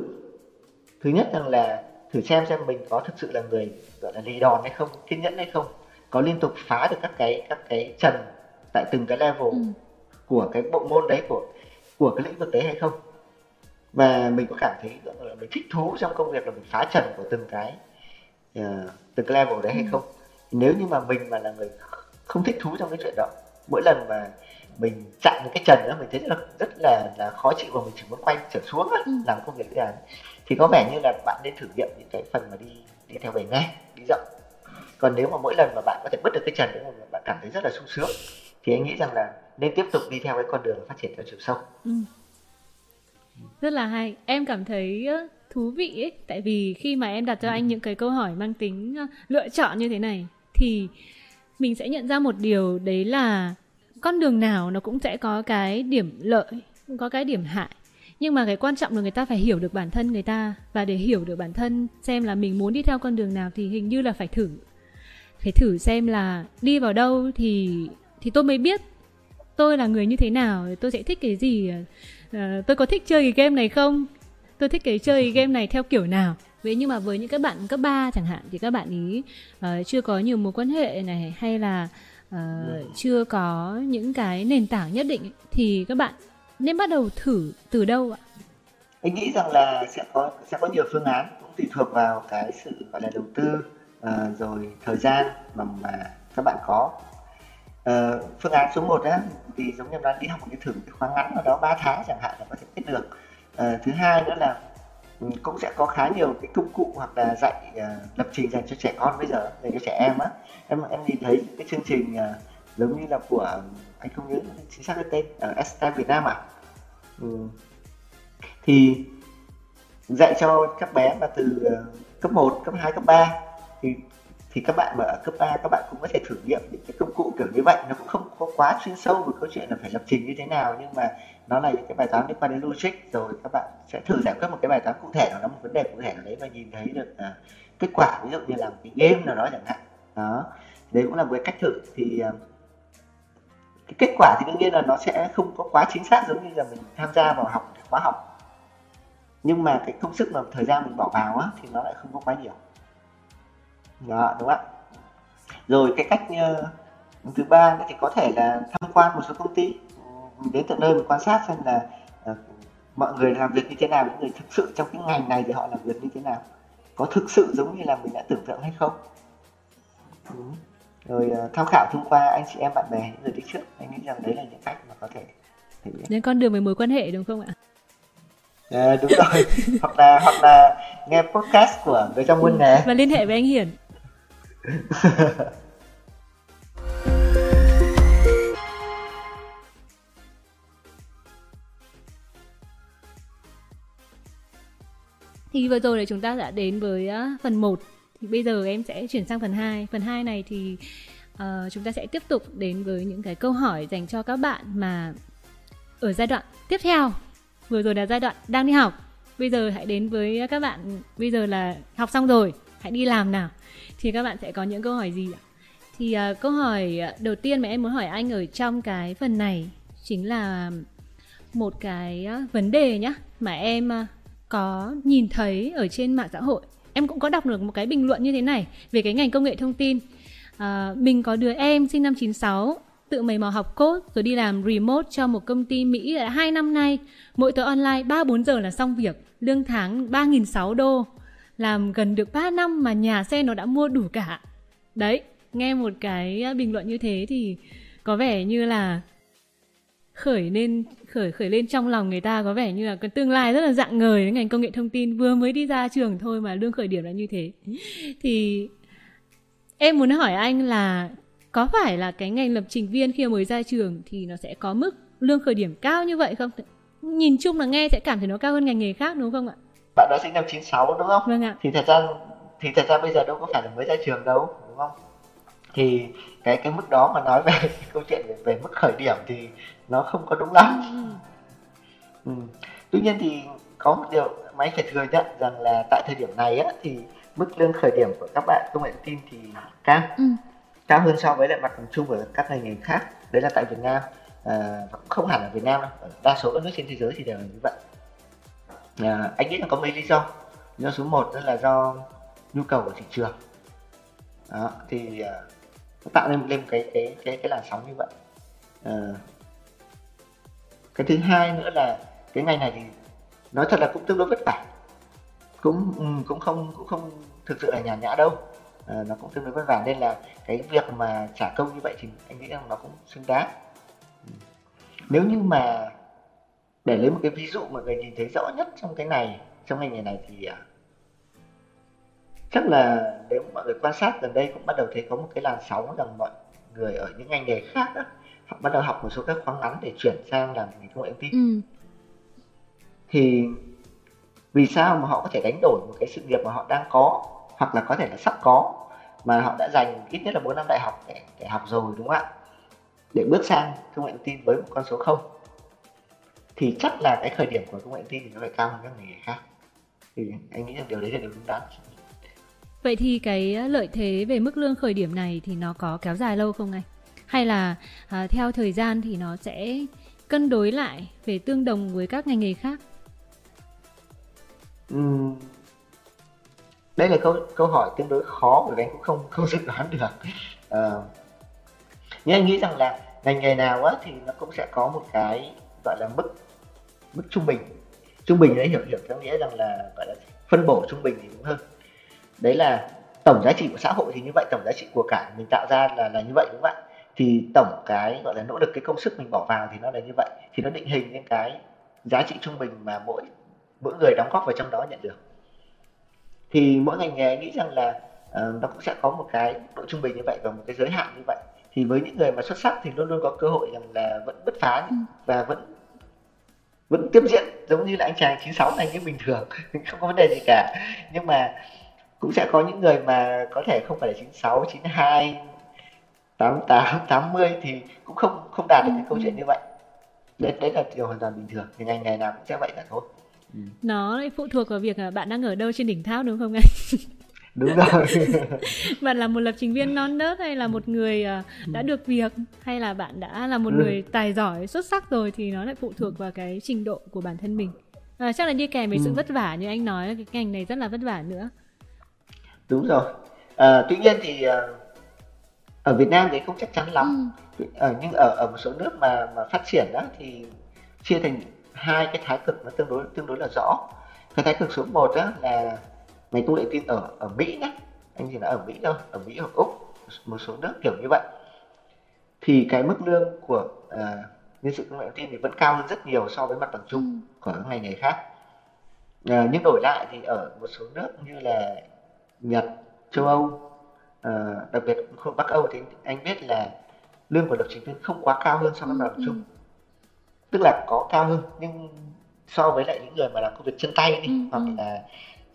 thứ nhất rằng là thử xem xem mình có thực sự là người gọi là lì đòn hay không kiên nhẫn hay không có liên tục phá được các cái các cái trần tại từng cái level ừ. của cái bộ môn đấy của của cái lĩnh vực đấy hay không và mình có cảm thấy là mình thích thú trong công việc là mình phá trần của từng cái uh, từng cái level đấy hay ừ. không nếu như mà mình mà là người không thích thú trong cái chuyện đó mỗi lần mà mình chạm cái trần đó mình thấy rất là rất là, là khó chịu và mình chỉ muốn quay trở xuống ừ. làm công việc dự án thì có vẻ như là bạn nên thử nghiệm những cái phần mà đi đi theo bề ngang, đi rộng còn nếu mà mỗi lần mà bạn có thể bứt được cái trần đấy mà bạn cảm thấy rất là sung sướng, thì anh nghĩ rằng là nên tiếp tục đi theo cái con đường phát triển theo chiều sâu ừ. rất là hay em cảm thấy thú vị ấy tại vì khi mà em đặt cho ừ. anh những cái câu hỏi mang tính lựa chọn như thế này, thì mình sẽ nhận ra một điều, đấy là con đường nào nó cũng sẽ có cái điểm lợi, có cái điểm hại nhưng mà cái quan trọng là người ta phải hiểu được bản thân người ta. Và để hiểu được bản thân xem là mình muốn đi theo con đường nào thì hình như là phải thử. Phải thử xem là đi vào đâu thì thì tôi mới biết tôi là người như thế nào tôi sẽ thích cái gì. À, tôi có thích chơi cái game này không? Tôi thích cái chơi cái game này theo kiểu nào? Vậy nhưng mà với những các bạn cấp 3 chẳng hạn thì các bạn ý uh, chưa có nhiều mối quan hệ này hay là uh, chưa có những cái nền tảng nhất định thì các bạn nên bắt đầu thử từ đâu ạ? Anh nghĩ rằng là sẽ có sẽ có nhiều phương án cũng tùy thuộc vào cái sự gọi là đầu tư uh, rồi thời gian mà mà các bạn có. Uh, phương án số 1 á thì giống như nói đi học một cái thử cái khóa ngắn ở đó 3 tháng chẳng hạn là có thể biết được. Uh, thứ hai nữa là ừ, cũng sẽ có khá nhiều cái công cụ hoặc là dạy uh, lập trình dành cho trẻ con bây giờ dành cho trẻ em á em em nhìn thấy cái chương trình uh, giống như là của anh không nhớ chính xác cái tên ờ, ở STEM Việt Nam à? Ừ. thì dạy cho các bé mà từ ờ, cấp 1, cấp 2, cấp 3 thì thì các bạn mà ở cấp 3 các bạn cũng có thể thử nghiệm những cái công cụ kiểu như vậy. Nó cũng không có quá chuyên sâu về câu chuyện là phải lập trình như thế nào nhưng mà nó là những cái bài toán liên quan đến logic rồi các bạn sẽ thử giải quyết một cái bài toán cụ thể nào đó một vấn đề cụ thể nào đấy và nhìn thấy được à, kết quả. Ví dụ như là một cái game nào đó chẳng hạn. Đó. Đấy cũng là một cái cách thử. Thì uh, cái kết quả thì đương nhiên là nó sẽ không có quá chính xác giống như là mình tham gia vào học khóa học. Nhưng mà cái công sức và thời gian mình bỏ vào á thì nó lại không có quá nhiều. Đó đúng không ạ? Rồi cái cách uh, thứ ba thì có thể là tham quan một số công ty. Mình đến tận nơi mình quan sát xem là uh, mọi người làm việc như thế nào những người thực sự trong cái ngành này thì họ làm việc như thế nào. Có thực sự giống như là mình đã tưởng tượng hay không? Đúng rồi uh, tham khảo thông qua anh chị em bạn bè những người đi trước. Anh nghĩ rằng đấy là những cách mà có thể thể hiện. Những con đường về mối quan hệ đúng không ạ? À, đúng rồi. Hoặc là hoặc là nghe podcast của người trong môn nghề và liên hệ với anh Hiển. Thì vừa rồi là chúng ta đã đến với phần 1 thì bây giờ em sẽ chuyển sang phần 2 phần 2 này thì uh, chúng ta sẽ tiếp tục đến với những cái câu hỏi dành cho các bạn mà ở giai đoạn tiếp theo. Vừa rồi là giai đoạn đang đi học. Bây giờ hãy đến với các bạn. Bây giờ là học xong rồi hãy đi làm nào. Thì các bạn sẽ có những câu hỏi gì ạ? Thì uh, câu hỏi đầu tiên mà em muốn hỏi anh ở trong cái phần này chính là một cái ờ, vấn đề nhá mà em có nhìn thấy ở trên mạng xã hội em cũng có đọc được một cái bình luận như thế này về cái ngành công nghệ thông tin. À, mình có đứa em sinh năm 96 tự mày mò học code rồi đi làm remote cho một công ty Mỹ đã 2 năm nay. Mỗi tối online 3-4 giờ là xong việc lương tháng 3.600 đô. Làm gần được 3 năm mà nhà xe nó đã mua đủ cả. Đấy nghe một cái bình luận như thế thì có vẻ như là khởi nên khởi khởi lên trong lòng người ta có vẻ như là cái tương lai rất là dạng ngời ngành công nghệ thông tin. Vừa mới đi ra trường thôi mà lương khởi điểm là như thế. Thì em muốn hỏi anh là có phải là cái ngành lập trình viên khi mới ra trường thì nó sẽ có mức lương khởi điểm cao như vậy không? Nhìn chung là nghe sẽ cảm thấy nó cao hơn ngành nghề khác đúng không ạ? Bạn đó sinh năm 96 đúng không? Vâng ạ. Thì thật ra thì thật ra bây giờ đâu có phải là mới ra trường đâu đúng không thì cái cái mức đó mà nói về câu chuyện về, về mức khởi điểm thì nó không có đúng lắm. Ừ. tuy nhiên thì có một điều mà anh phải thừa nhận rằng là tại thời điểm này á thì mức lương khởi điểm của các bạn công nghệ thông tin thì cao ừ. cao hơn so với lại mặt bằng chung của các ngành nghề khác. Đấy là tại Việt Nam. À, cũng không hẳn là Việt Nam đâu đa số các nước trên thế giới thì đều là như vậy. À, anh nghĩ là có mấy lý do. Lý do số 1 đó là do nhu cầu của thị trường. Đó, thì uh, nó tạo nên lên cái cái cái cái làn sóng như vậy. À, cái thứ hai nữa là cái ngành này thì nói thật là cũng tương đối vất vả. Cũng ừ, cũng không cũng không thực sự là nhàn nhã đâu. À, nó cũng tương đối vất vả nên là cái việc mà trả công như vậy thì anh nghĩ rằng nó cũng xứng đáng. Ừ. Nếu như mà để lấy một cái ví dụ mà người nhìn thấy rõ nhất trong cái này trong ngành nghề này thì à, chắc là nếu mọi người quan sát gần đây cũng bắt đầu thấy có một cái làn sóng rằng mọi người ở những ngành nghề khác đó, họ bắt đầu học một số các khóa ngắn để chuyển sang làm ngành công nghệ thông tin. Ừ. thì vì sao mà họ có thể đánh đổi một cái sự nghiệp mà họ đang có hoặc là có thể là sắp có mà họ đã dành ít nhất là 4 năm đại học để, để học rồi đúng không ạ? Để bước sang công nghệ thông tin với một con số không. Thì chắc là cái khởi điểm của công nghệ thông tin thì nó phải cao hơn các ngành nghề khác. Thì anh nghĩ rằng điều đấy là điều đúng đắn Vậy thì cái ờ, lợi thế về mức lương khởi điểm này thì nó có kéo dài lâu không anh? Hay là à, theo thời gian thì nó sẽ cân đối lại về tương đồng với các ngành nghề khác? Uhm, đây là câu câu hỏi tương đối khó bởi vì anh cũng không không dự đoán được. À, nhưng anh nghĩ rằng là ngành nghề nào á thì nó cũng sẽ có một cái gọi là mức mức trung bình trung bình đấy hiểu hiểu theo nghĩa rằng là gọi là phân bổ trung bình thì đúng hơn đấy là tổng giá trị của xã hội thì như vậy tổng giá trị của cả mình tạo ra là là như vậy đúng không ạ? Thì tổng cái gọi là nỗ lực cái công sức mình bỏ vào thì nó là như vậy. Thì nó định hình những cái giá trị trung bình mà mỗi mỗi người đóng góp vào trong đó nhận được. Thì mỗi ngành nghề nghĩ rằng là uh, nó cũng sẽ có một cái độ trung bình như vậy và một cái giới hạn như vậy. Thì với những người mà xuất sắc thì luôn luôn có cơ hội rằng là vẫn bứt phá ừ. và vẫn vẫn tiếp diễn giống như là anh chàng 96 này như bình thường. Không có vấn đề gì cả. Nhưng mà cũng sẽ có những người mà có thể không phải là 96, 92, 88, 80 thì cũng không không đạt được cái câu chuyện như vậy. Đấy, đấy là điều hoàn toàn bình thường. Thì ngành nghề nào cũng sẽ vậy cả thôi. Ừ. Nó lại phụ thuộc vào việc bạn đang ở đâu trên đỉnh tháp đúng không anh? đúng rồi bạn là một lập trình viên non nớt hay là một người à, đã được việc hay là bạn đã là một ừ. người tài giỏi xuất sắc rồi thì nó lại phụ thuộc vào cái trình độ của bản thân mình à, chắc là đi kèm với ừ. sự vất vả như anh nói cái ngành này rất là vất vả nữa đúng rồi. À, tuy nhiên thì à, ở Việt Nam thì không chắc chắn lắm. Ừ. à, nhưng ở ở một số nước mà mà phát triển đó thì chia thành hai cái thái cực nó tương đối tương đối là rõ. Cái thái cực số 1 đó là ngành công nghệ tin ở ở Mỹ nhé anh chỉ nói ở Mỹ thôi ở Mỹ hoặc Úc một số nước kiểu như vậy. Thì cái mức lương của uh, nhân sự công nghệ tin thì vẫn cao hơn rất nhiều so với mặt bằng chung ừ. của các ngành nghề khác. Uh, nhưng đổi lại thì ở một số nước như là Nhật, châu Âu, uh, đặc biệt khu Bắc Âu thì anh biết là lương của lập trình viên không quá cao hơn so với mặt bằng chung. Tức là có cao hơn nhưng so với lại những người mà làm công việc chân tay đi hoặc là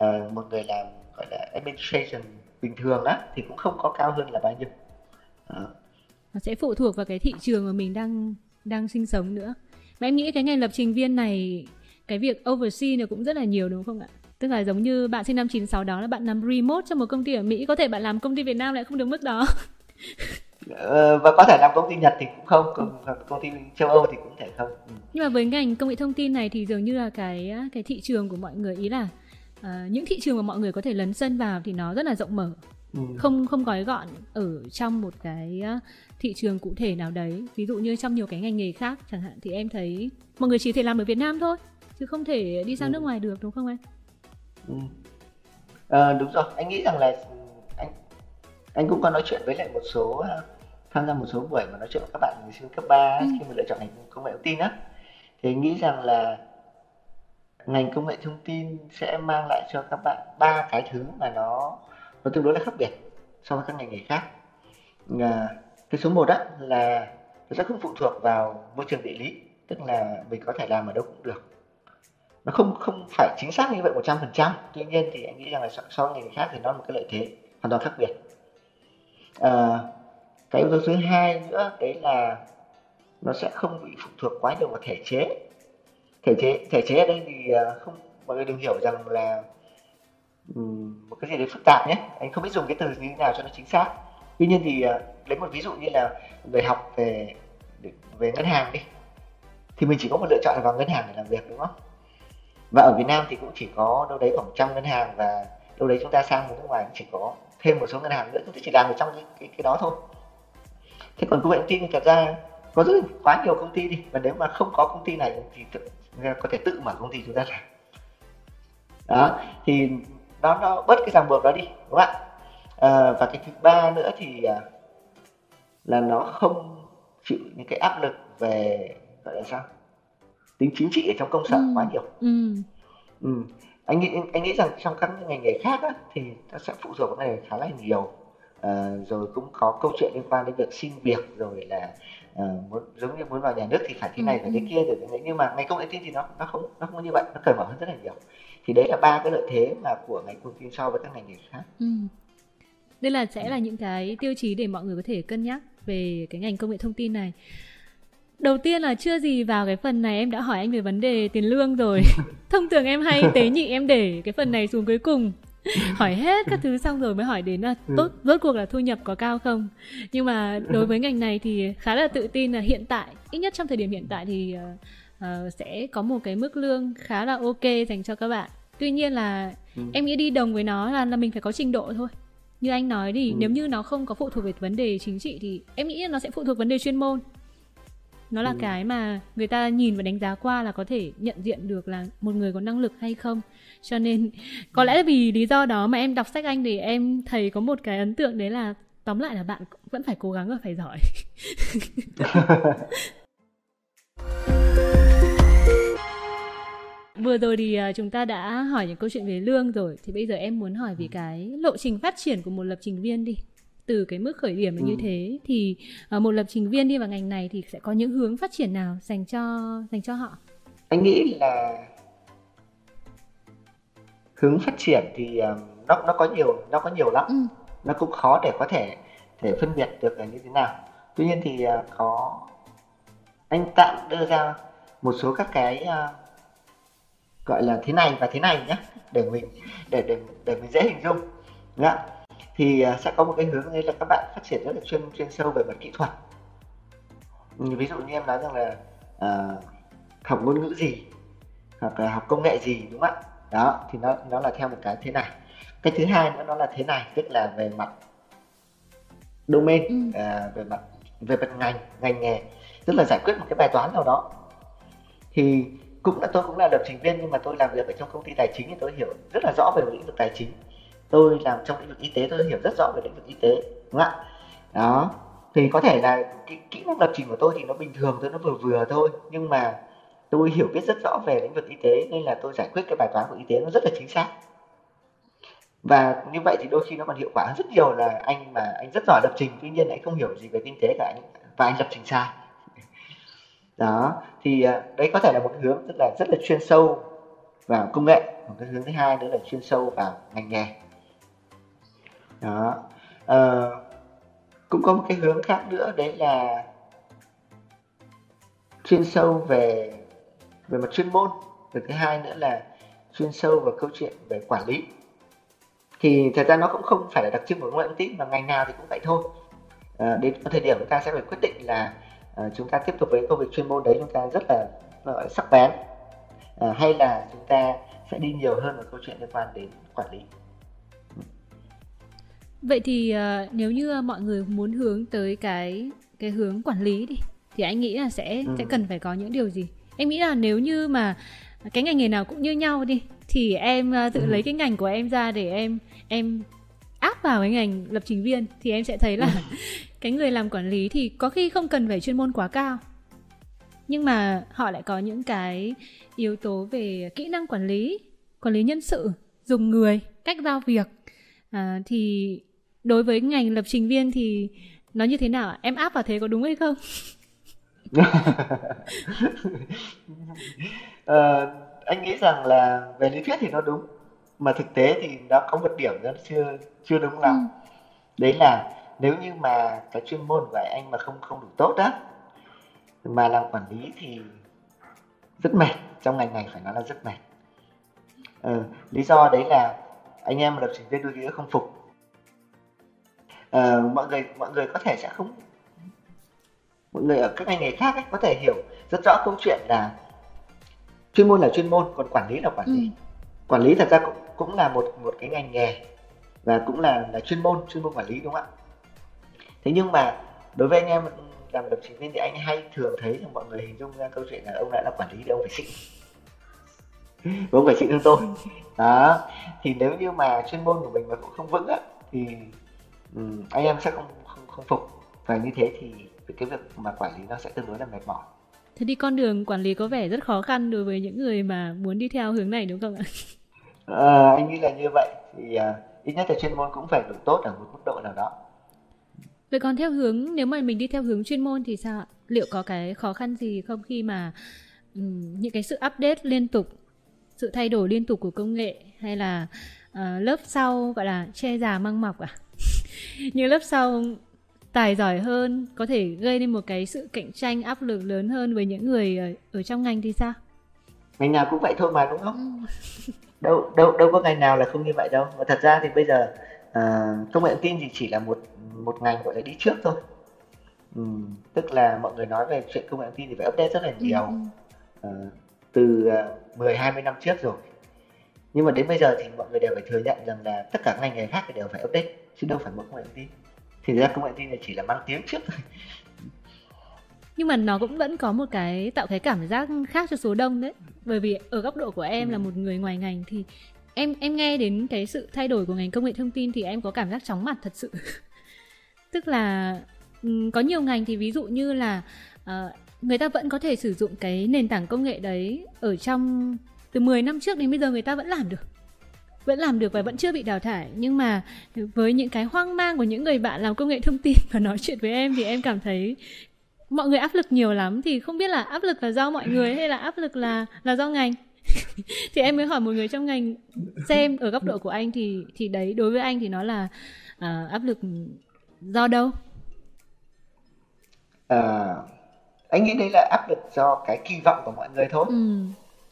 uh, một người làm gọi là administration bình thường á thì cũng không có cao hơn là bao nhiêu. Nó sẽ phụ thuộc vào cái thị trường mà mình đang đang sinh sống nữa. Mà em nghĩ cái ngành lập trình viên này cái việc oversee nó cũng rất là nhiều đúng không ạ? Tức là giống như bạn sinh năm 96 đó là bạn làm remote cho một công ty ở Mỹ có thể bạn làm công ty Việt Nam lại không được mức đó Ờ, và có thể làm công ty Nhật thì cũng không, công, công ty châu Âu thì cũng thể không. Ừ. nhưng mà với ngành công nghệ thông tin này thì dường như là cái cái thị trường của mọi người ý là uh, những thị trường mà mọi người có thể lấn sân vào thì nó rất là rộng mở ừ. không không gói gọn ở trong một cái thị trường cụ thể nào đấy ví dụ như trong nhiều cái ngành nghề khác chẳng hạn thì em thấy mọi người chỉ thể làm ở Việt Nam thôi chứ không thể đi sang ừ. nước ngoài được đúng không anh? Ừ. À, đúng rồi anh nghĩ rằng là anh anh cũng có nói chuyện với lại một số tham gia một số buổi mà nói chuyện với các bạn sinh cấp 3 ừ. khi mà lựa chọn ngành công nghệ thông tin á thì anh nghĩ rằng là ngành công nghệ thông tin sẽ mang lại cho các bạn ba cái thứ mà nó nó tương đối là khác biệt so với các ngành nghề khác à, cái số một đó là nó sẽ không phụ thuộc vào môi trường địa lý tức là mình có thể làm ở đâu cũng được nó không không phải chính xác như vậy 100% tuy nhiên thì anh nghĩ rằng là so với ngành khác thì nó là một cái lợi thế hoàn toàn khác biệt. À, cái yếu tố thứ hai nữa đấy là nó sẽ không bị phụ thuộc quá nhiều vào thể chế. Thể chế thể chế ở đây thì ờ, không mọi người đừng hiểu rằng là một cái gì đấy phức tạp nhé. Anh không biết dùng cái từ như thế nào cho nó chính xác. Tuy nhiên thì ờ, lấy một ví dụ như là người học về về ngân hàng đi. Thì mình chỉ có một lựa chọn là vào ngân hàng để làm việc đúng không? Và ở Việt Nam thì cũng chỉ có đâu đấy khoảng trăm ngân hàng và đâu đấy chúng ta sang nước ngoài cũng chỉ có thêm một số ngân hàng nữa chúng ta chỉ làm ở trong cái, cái, cái đó thôi. Thế còn công nghệ thông tin thì thật ra có rất quá nhiều công ty đi và nếu mà không có công ty này thì tự, có thể tự mở công ty chúng ta làm đó thì nó nó bớt cái ràng buộc đó đi đúng không ạ? À, và cái thứ ba nữa thì à, là nó không chịu những cái áp lực về gọi là sao? Tính chính trị ở trong công sở ừ. quá nhiều ừ. Ừ. anh nghĩ anh nghĩ rằng trong các ngành nghề khác á, thì nó sẽ phụ thuộc vào cái này khá là nhiều à, rồi cũng có câu chuyện liên quan đến việc xin việc rồi là à, muốn giống như muốn vào nhà nước thì phải thế này phải thế ừ. kia rồi thế nhưng mà ngành công nghệ tin thì nó nó không nó không như vậy nó cởi mở hơn rất là nhiều thì đấy là ba cái lợi thế mà của ngành công tin so với các ngành nghề khác ừ. đây là sẽ là những cái tiêu chí để mọi người có thể cân nhắc về cái ngành công nghệ thông tin này đầu tiên là chưa gì vào cái phần này em đã hỏi anh về vấn đề tiền lương rồi thông thường em hay tế nhị em để cái phần này xuống cuối cùng hỏi hết các thứ xong rồi mới hỏi đến là ừ. tốt rốt cuộc là thu nhập có cao không nhưng mà đối với ngành này thì khá là tự tin là hiện tại ít nhất trong thời điểm hiện tại thì uh, sẽ có một cái mức lương khá là ok dành cho các bạn tuy nhiên là ừ. em nghĩ đi đồng với nó là là mình phải có trình độ thôi như anh nói thì ừ. nếu như nó không có phụ thuộc về vấn đề chính trị thì em nghĩ là nó sẽ phụ thuộc vấn đề chuyên môn nó là ừ. cái mà người ta nhìn và đánh giá qua là có thể nhận diện được là một người có năng lực hay không. Cho nên có lẽ vì lý do đó mà em đọc sách anh thì em thấy có một cái ấn tượng đấy là tóm lại là bạn vẫn phải cố gắng và phải giỏi. Vừa rồi thì à, chúng ta đã hỏi những câu chuyện về lương rồi. Thì bây giờ em muốn hỏi về cái lộ trình phát triển của một lập trình viên đi Từ cái mức khởi điểm là như ừ. thế Thì à, một lập trình viên đi vào ngành này thì sẽ có những hướng phát triển nào dành cho dành cho họ? Anh nghĩ là hướng phát triển thì uh, nó nó có nhiều nó có nhiều lắm ừ. nó cũng khó để có thể để phân biệt được là như thế nào tuy nhiên thì uh, có anh tạm đưa ra một số các cái uh, gọi là thế này và thế này nhé để mình để để để mình dễ hình dung Đúng thì uh, sẽ có một cái hướng đấy là các bạn phát triển rất là chuyên chuyên sâu về mặt kỹ thuật. Ví dụ như em nói rằng là uh, học ngôn ngữ gì hoặc là học công nghệ gì đúng không ạ? Đó thì nó nó là theo một cái thế này. Cái thứ hai nữa nó là thế này tức là về mặt domain ừ. à, về mặt về mặt ngành ngành nghề tức là giải quyết một cái bài toán nào đó. Thì cũng là tôi cũng là lập trình viên nhưng mà tôi làm việc ở trong công ty tài chính thì tôi hiểu rất là rõ về lĩnh vực tài chính tôi làm trong lĩnh vực y tế, tôi hiểu rất rõ về lĩnh vực y tế, đúng không ạ? Đó. Thì có thể là cái kỹ năng lập trình của tôi thì nó bình thường thôi, nó vừa vừa thôi. Nhưng mà tôi hiểu biết rất rõ về lĩnh vực y tế, nên là tôi giải quyết cái bài toán của y tế nó rất là chính xác. Và như vậy thì đôi khi nó còn hiệu quả rất nhiều là anh mà anh rất giỏi lập trình, tuy nhiên anh không hiểu gì về kinh tế cả, anh, và anh lập trình sai. Đó. Thì à, đấy có thể là một hướng tức là, rất là chuyên sâu vào công nghệ. Một cái hướng thứ hai nữa là chuyên sâu vào ngành nghề đó. À, cũng có một cái hướng khác nữa đấy là chuyên sâu về về mặt chuyên môn. Và thứ hai nữa là chuyên sâu vào câu chuyện về quản lý. Thì thật ra nó cũng không phải là đặc trưng của công nghệ thông tin mà ngành nào thì cũng vậy thôi. À, đến thời điểm chúng ta sẽ phải quyết định là à, chúng ta tiếp tục với công việc chuyên môn đấy chúng ta rất là, là sắc bén. À, hay là chúng ta sẽ đi nhiều hơn vào câu chuyện liên quan đến quản lý vậy thì uh, nếu như mọi người muốn hướng tới cái cái hướng quản lý đi thì anh nghĩ là sẽ ừ. sẽ cần phải có những điều gì em nghĩ là nếu như mà cái ngành nghề nào cũng như nhau đi thì em uh, tự ừ. lấy cái ngành của em ra để em em áp vào cái ngành lập trình viên thì em sẽ thấy là ừ. cái người làm quản lý thì có khi không cần phải chuyên môn quá cao nhưng mà họ lại có những cái yếu tố về kỹ năng quản lý quản lý nhân sự dùng người cách giao việc à, thì đối với ngành lập trình viên thì nó như thế nào em áp vào thế có đúng hay không? Ờ, anh nghĩ rằng là về lý thuyết thì nó đúng mà thực tế thì nó có một điểm nó chưa chưa đúng lắm. Ừ. đấy là nếu như mà cái chuyên môn của anh mà không không đủ tốt đó mà làm quản lý thì rất mệt trong ngành này phải nói là rất mệt. Ừ, lý do đấy là anh em lập trình viên đôi khi không phục uh, mọi người mọi người có thể sẽ không mọi người ở các ngành nghề khác ấy, có thể hiểu rất rõ câu chuyện là chuyên môn là chuyên môn còn quản lý là quản lý. Ừ. quản lý thật ra cũng cũng là một một cái ngành nghề và cũng là là chuyên môn chuyên môn quản lý đúng không ạ? Thế nhưng mà đối với anh em làm lập trình viên thì anh hay thường thấy là mọi người hình dung ra câu chuyện là ông đã là quản lý thì ông phải xịn. Ông phải xịn hơn tôi. Đó thì nếu như mà chuyên môn của mình mà cũng không vững á thì um, anh em sẽ không không không phục. Và như thế thì cái việc mà quản lý nó sẽ tương đối là mệt mỏi. Thế thì con đường quản lý có vẻ rất khó khăn đối với những người mà muốn đi theo hướng này đúng không ạ? À, anh nghĩ là như vậy. Thì uh, ít nhất là chuyên môn cũng phải đủ tốt ở một mức độ nào đó. Vậy còn theo hướng nếu mà mình đi theo hướng chuyên môn thì sao ạ? Liệu có cái khó khăn gì không khi mà um, những cái sự update liên tục sự thay đổi liên tục của công nghệ hay là uh, lớp sau gọi là che già măng mọc à những lớp sau tài giỏi hơn có thể gây nên một cái sự cạnh tranh áp lực lớn hơn với những người ở, ở trong ngành thì sao? Ngành nào cũng vậy thôi mà đúng không? Ừ. đâu đâu đâu có ngành nào là không như vậy đâu. Và thật ra thì bây giờ uh, công nghệ thông tin thì chỉ là một một ngành gọi là đi trước thôi. Ừ, tức là mọi người nói về chuyện công nghệ thông tin thì phải update rất là ừ, nhiều. uh, từ uh, 10 20 năm trước rồi. Nhưng mà đến bây giờ thì mọi người đều phải thừa nhận rằng là tất cả ngành nghề khác thì đều phải update chứ đâu phải mỗi công nghệ thông tin thì ra công nghệ thông tin này chỉ là mang tiếng trước thôi. Nhưng mà nó cũng vẫn có một cái tạo cái cảm giác khác cho số đông đấy. Bởi vì ở góc độ của em ừ. là một người ngoài ngành thì em em nghe đến cái sự thay đổi của ngành công nghệ thông tin thì em có cảm giác chóng mặt thật sự. Tức là có nhiều ngành thì ví dụ như là uh, người ta vẫn có thể sử dụng cái nền tảng công nghệ đấy ở trong từ 10 năm trước đến bây giờ người ta vẫn làm được vẫn làm được và vẫn chưa bị đào thải. Nhưng mà với những cái hoang mang của những người bạn làm công nghệ thông tin và nói chuyện với em thì em cảm thấy mọi người áp lực nhiều lắm. Thì không biết là áp lực là do mọi người hay là áp lực là là do ngành? Thì em mới hỏi một người trong ngành xem ở góc độ của anh thì thì đấy đối với anh thì nó là uh, áp lực do đâu? À, anh nghĩ đấy là áp lực do cái kỳ vọng của mọi người thôi. Ừ.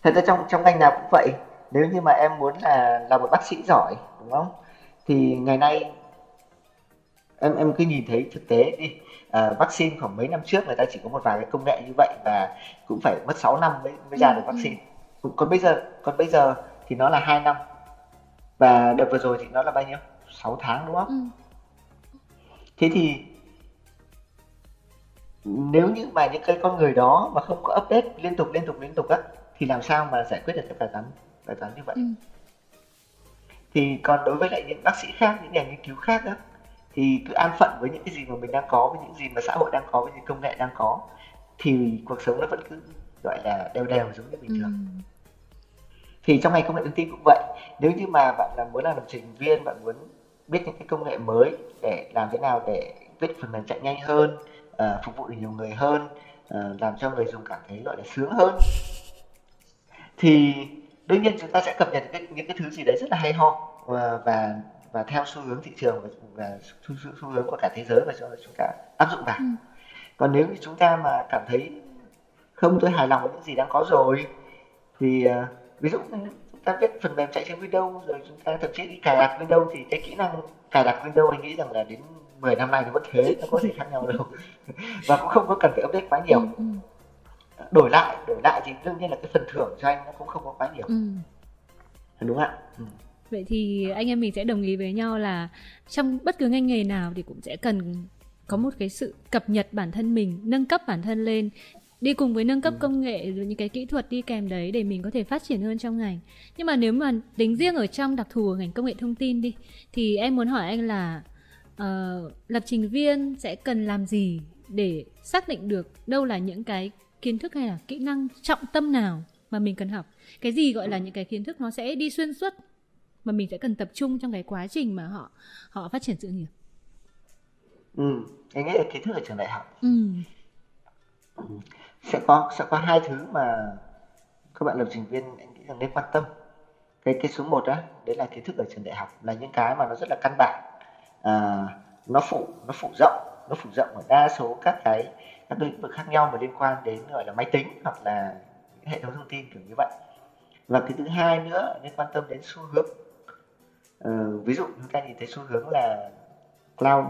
thật ra trong trong ngành nào cũng vậy nếu như mà em muốn là là một bác sĩ giỏi đúng không? Thì ngày nay em em cứ nhìn thấy thực tế đi. À, vaccine khoảng mấy năm trước người ta chỉ có một vài cái công nghệ như vậy và cũng phải mất 6 năm mới mới ra được ừ, ừ. vaccine còn bây giờ còn bây giờ thì nó là hai năm. Và đợt vừa rồi thì nó là bao nhiêu? 6 tháng đúng không? Ừ. thế thì nếu như mà những cái con người đó mà không có update liên tục liên tục liên tục á thì làm sao mà giải quyết được cái bài toán bài toán như vậy ừ. thì còn đối với lại những bác sĩ khác những nhà nghiên cứu khác đó thì cứ an phận với những cái gì mà mình đang có với những gì mà xã hội đang có với những công nghệ đang có thì cuộc sống nó vẫn cứ gọi là đều đều giống như bình thường ừ. thì trong ngành công nghệ thông tin cũng vậy nếu như mà bạn là muốn làm lập trình viên bạn muốn biết những cái công nghệ mới để làm thế nào để viết phần mềm chạy nhanh hơn uh, phục vụ được nhiều người hơn uh, làm cho người dùng cảm thấy gọi là sướng hơn thì đương nhiên chúng ta sẽ cập nhật những cái, những cái thứ gì đấy rất là hay ho và và, và theo xu hướng thị trường và, và xu, xu, xu hướng của cả thế giới và cho chúng ta áp dụng vào ừ. còn nếu như chúng ta mà cảm thấy không tôi hài lòng với những gì đang có rồi thì uh, ví dụ ta viết phần mềm chạy trên Windows rồi chúng ta thậm chí đi cài đặt Windows thì cái kỹ năng cài đặt Windows anh nghĩ rằng là đến 10 năm nay nó vẫn thế nó có gì khác nhau đâu và cũng không có cần phải update quá nhiều ừ, ừ. Đổi lại đổi lại thì đương nhiên là cái phần thưởng cho anh nó cũng không có quá nhiều ừ. đúng không ạ ừ. vậy thì anh em mình sẽ đồng ý với nhau là trong bất cứ ngành nghề nào thì cũng sẽ cần có một cái sự cập nhật bản thân mình nâng cấp bản thân lên đi cùng với nâng cấp ừ. công nghệ rồi những cái kỹ thuật đi kèm đấy để mình có thể phát triển hơn trong ngành nhưng mà nếu mà tính riêng ở trong đặc thù của ngành công nghệ thông tin đi thì em muốn hỏi anh là uh, lập trình viên sẽ cần làm gì để xác định được đâu là những cái kiến thức hay là kỹ năng trọng tâm nào mà mình cần học? Cái gì gọi là những cái kiến thức nó sẽ đi xuyên suốt mà mình sẽ cần tập trung trong cái quá trình mà họ họ phát triển sự nghiệp? Ừ anh nghĩ là kiến thức ở trường đại học. Ừ. ừ. sẽ có sẽ có hai thứ mà các bạn lập trình viên anh nghĩ rằng nên quan tâm. Cái cái số một đó đấy là kiến thức ở trường đại học là những cái mà nó rất là căn bản. À, nó phụ nó phụ rộng nó phụ rộng ở đa số các cái các lĩnh vực khác nhau mà liên quan đến gọi là máy tính hoặc là hệ thống thông tin kiểu như vậy. Và cái thứ hai nữa nên quan tâm đến xu hướng. Ờ, ví dụ chúng ta nhìn thấy xu hướng là cloud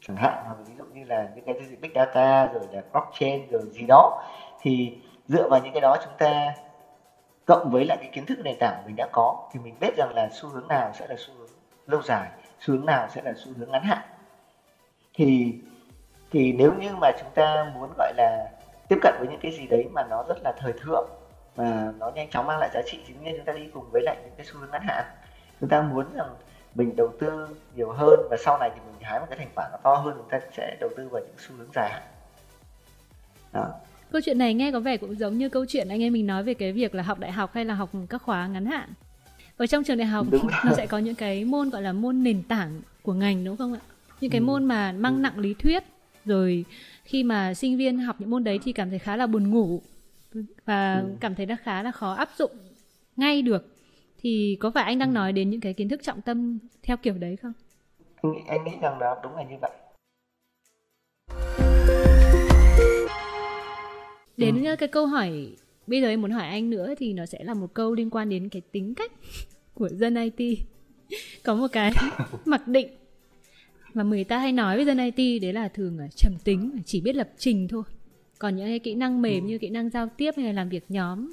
chẳng hạn hoặc ví dụ như là những cái gì big data rồi là blockchain rồi gì đó thì dựa vào những cái đó chúng ta cộng với lại cái kiến thức nền tảng mình đã có thì mình biết rằng là xu hướng nào sẽ là xu hướng lâu dài xu hướng nào sẽ là xu hướng ngắn hạn. Thì thì nếu như mà chúng ta muốn gọi là tiếp cận với những cái gì đấy mà nó rất là thời thượng và nó nhanh chóng mang lại giá trị thì nhiên chúng ta đi cùng với lại những cái xu hướng ngắn hạn chúng ta muốn rằng mình đầu tư nhiều hơn và sau này thì mình hái một cái thành quả nó to hơn chúng ta sẽ đầu tư vào những xu hướng dài hạn. Đó. Câu chuyện này nghe có vẻ cũng giống như câu chuyện anh em mình nói về cái việc là học đại học hay là học các khóa ngắn hạn. Ở trong trường đại học nó sẽ có những cái môn gọi là môn nền tảng của ngành đúng không ạ? Những cái ừ. môn mà mang nặng lý thuyết rồi khi mà sinh viên học những môn đấy thì cảm thấy khá là buồn ngủ và ừ. cảm thấy nó khá là khó áp dụng ngay được thì có phải anh đang ừ. nói đến những cái kiến thức trọng tâm theo kiểu đấy không anh, anh nghĩ rằng đó đúng là như vậy đến ừ. cái câu hỏi bây giờ em muốn hỏi anh nữa thì nó sẽ là một câu liên quan đến cái tính cách của dân IT có một cái mặc định mà người ta hay nói với dân IT đấy là thường là trầm tính chỉ biết lập trình thôi. Còn những cái kỹ năng mềm ừ. như kỹ năng giao tiếp hay là làm việc nhóm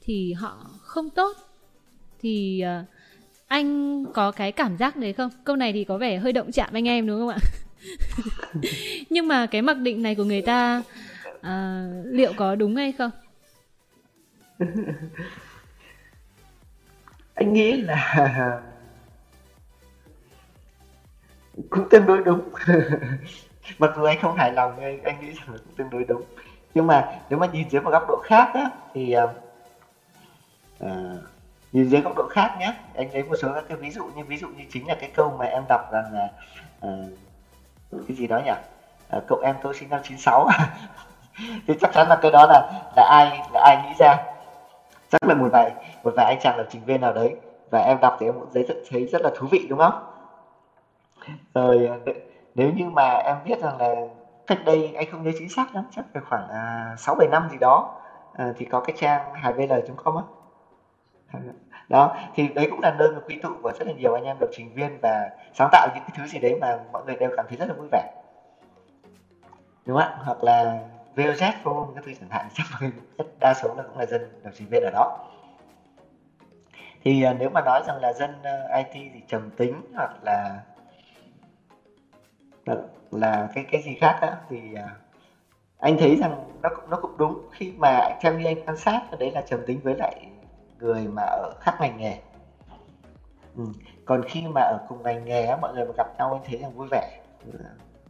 thì họ không tốt. Thì uh, anh có cái cảm giác đấy không? Câu này thì có vẻ hơi động chạm anh em đúng không ạ? Nhưng mà cái mặc định này của người ta uh, liệu có đúng hay không? Anh nghĩ là cũng tương đối đúng. Mặc dù anh không hài lòng anh, anh nghĩ rằng cũng tương đối đúng. Nhưng mà nếu mà nhìn dưới một góc độ khác á, thì uh, nhìn dưới góc độ khác nhé anh lấy một số các cái ví dụ như ví dụ như chính là cái câu mà em đọc rằng là uh, cái gì đó nhỉ? Uh, cậu em tôi sinh năm 96 thì chắc chắn là cái đó là là ai là ai nghĩ ra? Chắc là một vài một vài anh chàng lập trình viên nào đấy. Và em đọc thì em cũng thấy rất, thấy rất là thú vị đúng không? Rồi ờ, nếu như mà em biết rằng là cách đây anh không nhớ chính xác lắm chắc là khoảng à, sáu bảy năm gì đó à, thì có cái trang hvl.com á. Đó thì đấy cũng là nơi mà quy tụ của rất là nhiều anh em lập trình viên và sáng tạo những cái thứ gì đấy mà mọi người đều cảm thấy rất là vui vẻ. Đúng không ạ? Hoặc là VOZ forum các thứ chẳng hạn chắc rất đa số là cũng là dân lập trình viên ở đó. Thì ờ, nếu mà nói rằng là dân IT thì trầm tính hoặc là là, là cái cái gì khác đó thì à, anh thấy rằng nó cũng nó cũng đúng. Khi mà theo như anh quan sát đấy là trầm tính với lại người mà ở khác ngành nghề. Ừ. còn khi mà ở cùng ngành nghề á, mọi người mà gặp nhau anh thấy rằng vui vẻ ừ,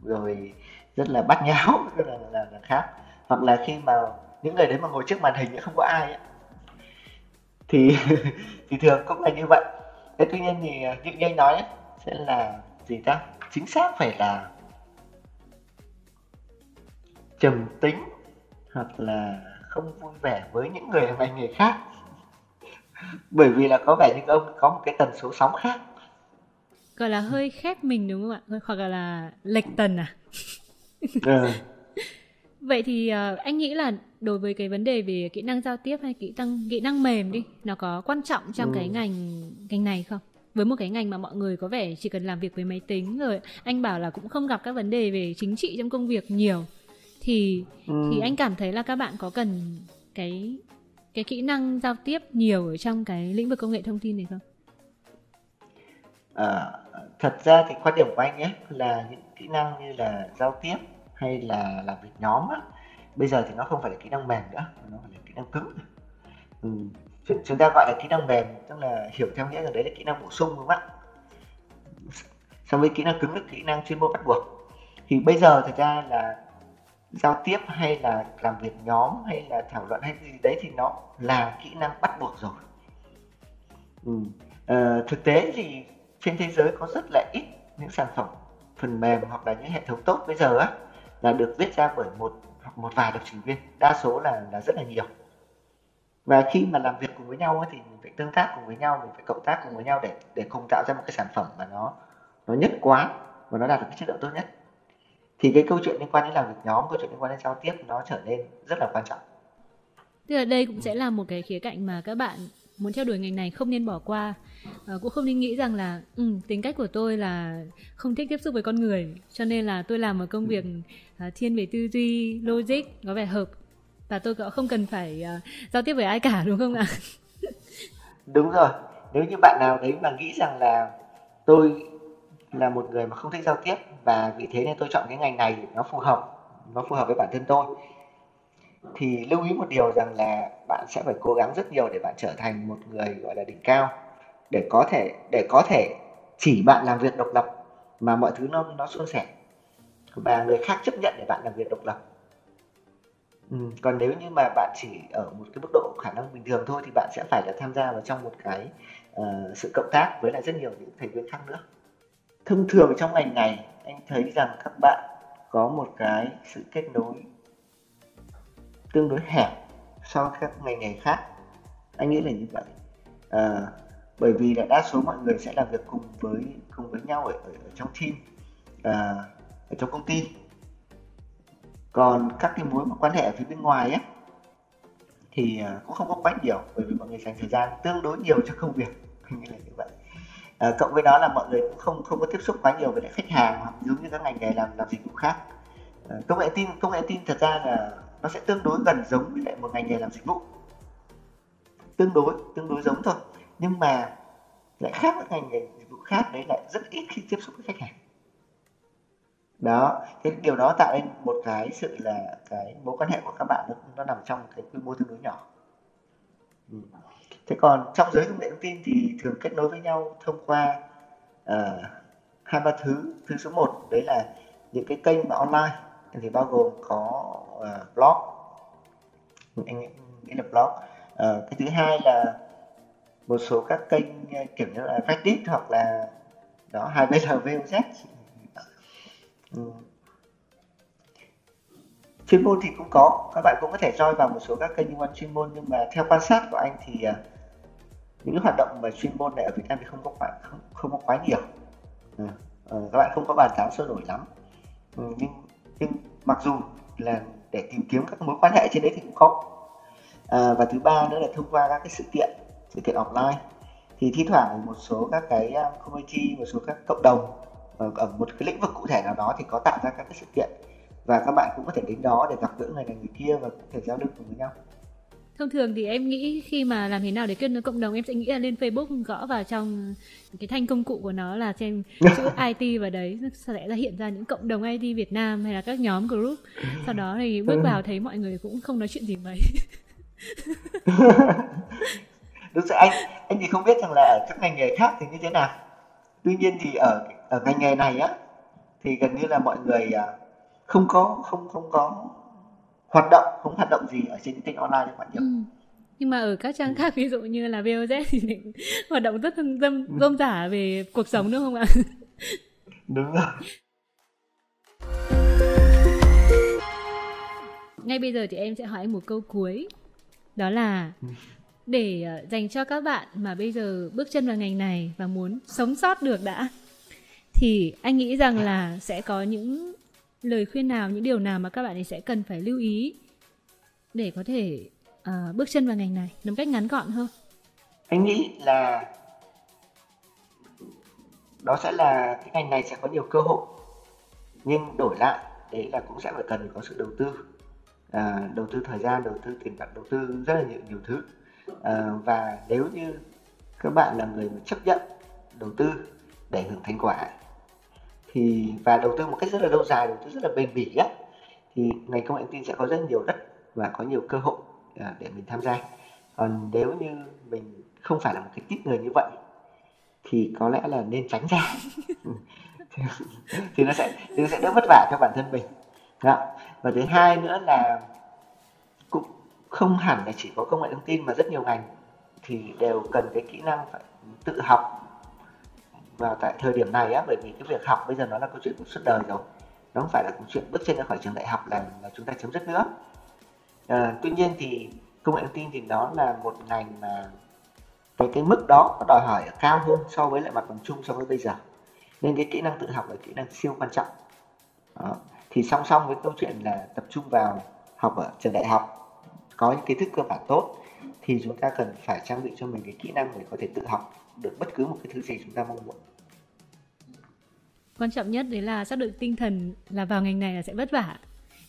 rồi rất là bắt nháo rất là, là, là khác. Hoặc là khi mà những người đấy mà ngồi trước màn hình không có ai ấy, thì thì thường cũng là như vậy. Thế tuy nhiên thì à, như, như anh nói ấy, sẽ là gì ta? Chính xác phải là trầm tính hoặc là không vui vẻ với những người ở ngành nghề khác. Bởi vì là có vẻ như ông có một cái tần số sóng khác. Gọi là hơi khép mình đúng không ạ? Hoặc là lệch tần à? Ừ. vậy thì uh, anh nghĩ là đối với cái vấn đề về kỹ năng giao tiếp hay kỹ năng kỹ năng mềm đi nó có quan trọng trong ừ. cái ngành ngành này không với một cái ngành mà mọi người có vẻ chỉ cần làm việc với máy tính rồi anh bảo là cũng không gặp các vấn đề về chính trị trong công việc nhiều thì ừ. thì anh cảm thấy là các bạn có cần cái cái kỹ năng giao tiếp nhiều ở trong cái lĩnh vực công nghệ thông tin này không? À, thật ra thì quan điểm của anh ấy là những kỹ năng như là giao tiếp hay là làm việc nhóm á, bây giờ thì nó không phải là kỹ năng mềm nữa, nó phải là kỹ năng cứng. Ừ. Chúng ta gọi là kỹ năng mềm, tức là hiểu theo nghĩa là đấy là kỹ năng bổ sung đúng không ạ? So với kỹ năng cứng là kỹ năng chuyên môn bắt buộc. Thì bây giờ thật ra là giao tiếp hay là làm việc nhóm hay là thảo luận hay gì đấy thì nó là kỹ năng bắt buộc rồi ừ. ờ, thực tế thì trên thế giới có rất là ít những sản phẩm phần mềm hoặc là những hệ thống tốt bây giờ á là được viết ra bởi một hoặc một vài lập trình viên đa số là là rất là nhiều và khi mà làm việc cùng với nhau thì mình phải tương tác cùng với nhau mình phải cộng tác cùng với nhau để để cùng tạo ra một cái sản phẩm mà nó nó nhất quán và nó đạt được cái chất lượng tốt nhất. Thì cái câu chuyện liên quan đến làm việc nhóm câu chuyện liên quan đến giao tiếp nó trở nên rất là quan trọng. Tức là đây cũng sẽ là một cái khía cạnh mà các bạn muốn theo đuổi ngành này không nên bỏ qua. À, cũng không nên nghĩ rằng là ừ, tính cách của tôi là không thích tiếp xúc với con người cho nên là tôi làm một công việc à, thiên về tư duy logic có vẻ hợp và tôi cũng không cần phải uh, giao tiếp với ai cả đúng không ạ? Đúng rồi. Nếu như bạn nào đấy mà nghĩ rằng là tôi là một người mà không thích giao tiếp và vì thế nên tôi chọn cái ngành này nó phù hợp nó phù hợp với bản thân tôi thì lưu ý một điều rằng là bạn sẽ phải cố gắng rất nhiều để bạn trở thành một người gọi là đỉnh cao. Để có thể để có thể chỉ bạn làm việc độc lập mà mọi thứ nó nó suôn sẻ. Và người khác chấp nhận để bạn làm việc độc lập ừ, còn nếu như mà bạn chỉ ở một cái mức độ khả năng bình thường thôi thì bạn sẽ phải là tham gia vào trong một cái uh, sự cộng tác với lại rất nhiều những thành viên khác nữa. Thông thường trong ngành này anh thấy rằng các bạn có một cái sự kết nối tương đối hẹp so với các ngành nghề khác. Anh nghĩ là như vậy. Uh, bởi vì là đa số mọi người sẽ làm việc cùng với cùng với nhau ở, ở, ở trong team uh, ở trong công ty còn các cái mối quan hệ ở phía bên ngoài ấy thì à, cũng không có quá nhiều bởi vì mọi người dành thời gian tương đối nhiều cho công việc. Như là như vậy. À, cộng với đó là mọi người cũng không không có tiếp xúc quá nhiều với lại khách hàng hoặc giống như các ngành nghề làm làm dịch vụ khác. À, công nghệ tin công nghệ tin thật ra là nó sẽ tương đối gần giống với lại một ngành nghề làm dịch vụ. Tương đối tương đối giống thôi. Nhưng mà lại khác với ngành nghề dịch vụ khác đấy lại rất ít khi tiếp xúc với khách hàng đó cái điều đó tạo nên một cái sự là cái mối quan hệ của các bạn nó, nó nằm trong cái quy mô tương đối nhỏ. Ừ. Thế còn trong giới công nghệ thông tin thì thường kết nối với nhau thông qua uh, hai ba thứ. Thứ số một đấy là những cái kênh mà online thì bao gồm có uh, blog. Anh nghĩ là blog. Uh, cái thứ hai là một số các kênh kiểu như là Reddit hoặc là đó hai bên là VOZ ừ. chuyên môn thì cũng có. Các bạn cũng có thể join vào một số các kênh liên quan chuyên môn nhưng mà theo quan sát của anh thì à, những hoạt động mà chuyên môn này ở Việt Nam thì không có quá không, không có quá nhiều. Ừ. Ờ, các bạn không có bàn tán sôi nổi lắm. Ừ, nhưng nhưng mặc dù là để tìm kiếm các mối quan hệ trên đấy thì cũng có. À, và thứ ba nữa là thông qua các cái sự kiện sự kiện offline thì thi thoảng một số các cái à, community một số các cộng đồng ở, ở một cái lĩnh vực cụ thể nào đó thì có tạo ra các cái sự kiện. Và các bạn cũng có thể đến đó để gặp gỡ người này người kia và có thể giao lưu cùng với nhau. Thông thường thì em nghĩ khi mà làm thế nào để kết nối cộng đồng em sẽ nghĩ là lên Facebook gõ vào trong cái thanh công cụ của nó là xem chữ IT vào đấy. Sẽ ra hiện ra những cộng đồng IT Việt Nam hay là các nhóm group. Sau đó thì bước vào thấy mọi người cũng không nói chuyện gì mấy. Đúng rồi anh anh thì không biết rằng là ở các ngành nghề khác thì như thế nào. Tuy nhiên thì ở ở ngành nghề này á thì gần như là mọi người à, không có không không có hoạt động không hoạt động gì ở trên kênh online như bạn nhiều ừ. nhưng mà ở các trang ừ. khác ví dụ như là VOZ thì hoạt động rất dâm dâm giả về cuộc sống nữa không ạ đúng rồi ngay bây giờ thì em sẽ hỏi anh một câu cuối đó là ừ. để ờ, dành cho các bạn mà bây giờ bước chân vào ngành này và muốn sống sót được đã thì anh nghĩ rằng là sẽ có những lời khuyên nào những điều nào mà các bạn ấy sẽ cần phải lưu ý để có thể uh, bước chân vào ngành này một cách ngắn gọn hơn? Anh nghĩ là đó sẽ là cái ngành này sẽ có nhiều cơ hội nhưng đổi lại đấy là cũng sẽ phải cần có sự đầu tư. À, đầu tư thời gian đầu tư tiền bạc đầu tư rất là nhiều nhiều thứ. À, và nếu như các bạn là người chấp nhận đầu tư để hưởng thành quả thì và đầu tư một cách rất là lâu dài đầu tư rất là bền bỉ á thì ngành công nghệ thông tin sẽ có rất nhiều đất và có nhiều cơ hội à, để mình tham gia. Còn nếu như mình không phải là một cái tip người như vậy thì có lẽ là nên tránh ra. Thì, thì nó sẽ thì nó sẽ đỡ vất vả cho bản thân mình. Đó. và thứ hai nữa là cũng không hẳn là chỉ có công nghệ thông tin mà rất nhiều ngành thì đều cần cái kỹ năng phải tự học vào tại thời điểm này á bởi vì cái việc học bây giờ nó là câu chuyện của suốt đời rồi. Nó không phải là câu chuyện bước chân ra khỏi trường đại học là, là chúng ta chấm dứt nữa. À, tuy nhiên thì công nghệ thông tin thì đó là một ngành mà cái cái mức đó nó đòi hỏi cao hơn so với lại mặt bằng chung so với bây giờ. Nên cái kỹ năng tự học là kỹ năng siêu quan trọng. Đó. thì song song với câu chuyện là tập trung vào học ở trường đại học có những kiến thức cơ bản tốt thì chúng ta cần phải trang bị cho mình cái kỹ năng để có thể tự học được bất cứ một cái thứ gì chúng ta mong muốn. Quan trọng nhất đấy là xác định tinh thần là vào ngành này là sẽ vất vả.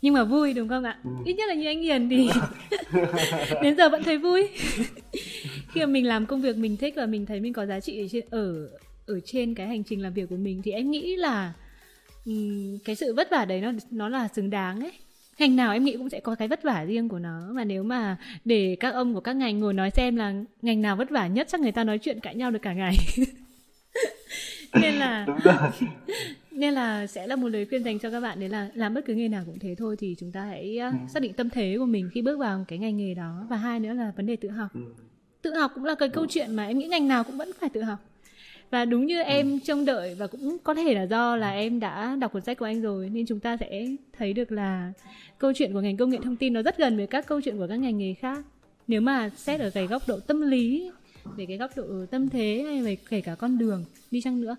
Nhưng mà vui đúng không ạ? Ừ. ít nhất là như anh hiền thì đến giờ vẫn thấy vui. Khi mà mình làm công việc mình thích và mình thấy mình có giá trị ở trên ở ở trên cái hành trình làm việc của mình thì em nghĩ là um, cái sự vất vả đấy nó nó là xứng đáng ấy ngành nào em nghĩ cũng sẽ có cái vất vả riêng của nó. Và nếu mà để các ông của các ngành ngồi nói xem là ngành nào vất vả nhất chắc người ta nói chuyện cãi nhau được cả ngày. Nên là nên là sẽ là một lời khuyên dành cho các bạn đấy là làm bất cứ nghề nào cũng thế thôi thì chúng ta hãy ừ. xác định tâm thế của mình khi bước vào cái ngành nghề đó. Và hai nữa là vấn đề tự học. Ừ. tự học cũng là cái câu chuyện mà em nghĩ ngành nào cũng vẫn phải tự học và đúng như em ừ. trông đợi và cũng có thể là do là em đã đọc cuốn sách của anh rồi nên chúng ta sẽ thấy được là câu chuyện của ngành công nghệ thông tin nó rất gần với các câu chuyện của các ngành nghề khác. Nếu mà xét ở cái góc độ tâm lý về cái góc độ tâm thế hay về kể cả con đường đi chăng nữa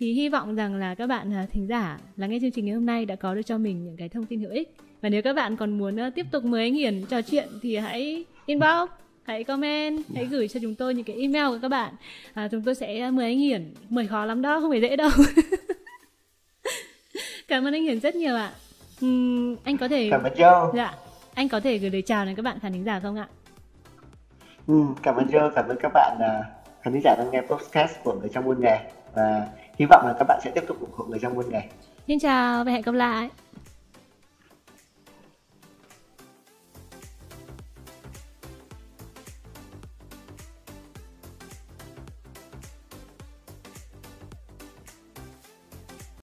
thì hy vọng rằng là các bạn à, thính giả lắng nghe chương trình ngày hôm nay đã có được cho mình những cái thông tin hữu ích. Và nếu các bạn còn muốn uh, tiếp tục mời anh Hiển trò chuyện thì hãy inbox hãy comment hãy dạ. gửi cho chúng tôi những cái email của các bạn. À, chúng tôi sẽ mời anh Hiển. Mời khó lắm đó không phải dễ đâu. Cảm ơn anh Hiển rất nhiều ạ. Uhm, anh có thể cảm ơn Joe. Dạ anh có thể gửi lời chào đến các bạn khán thính giả không ạ? Ừ, cảm ơn Joe cảm ơn các bạn uh, khán thính giả đang nghe podcast của người trong buôn nghề. Và hy vọng là các bạn sẽ tiếp tục ủng hộ người trong buôn nghề. Xin chào và hẹn gặp lại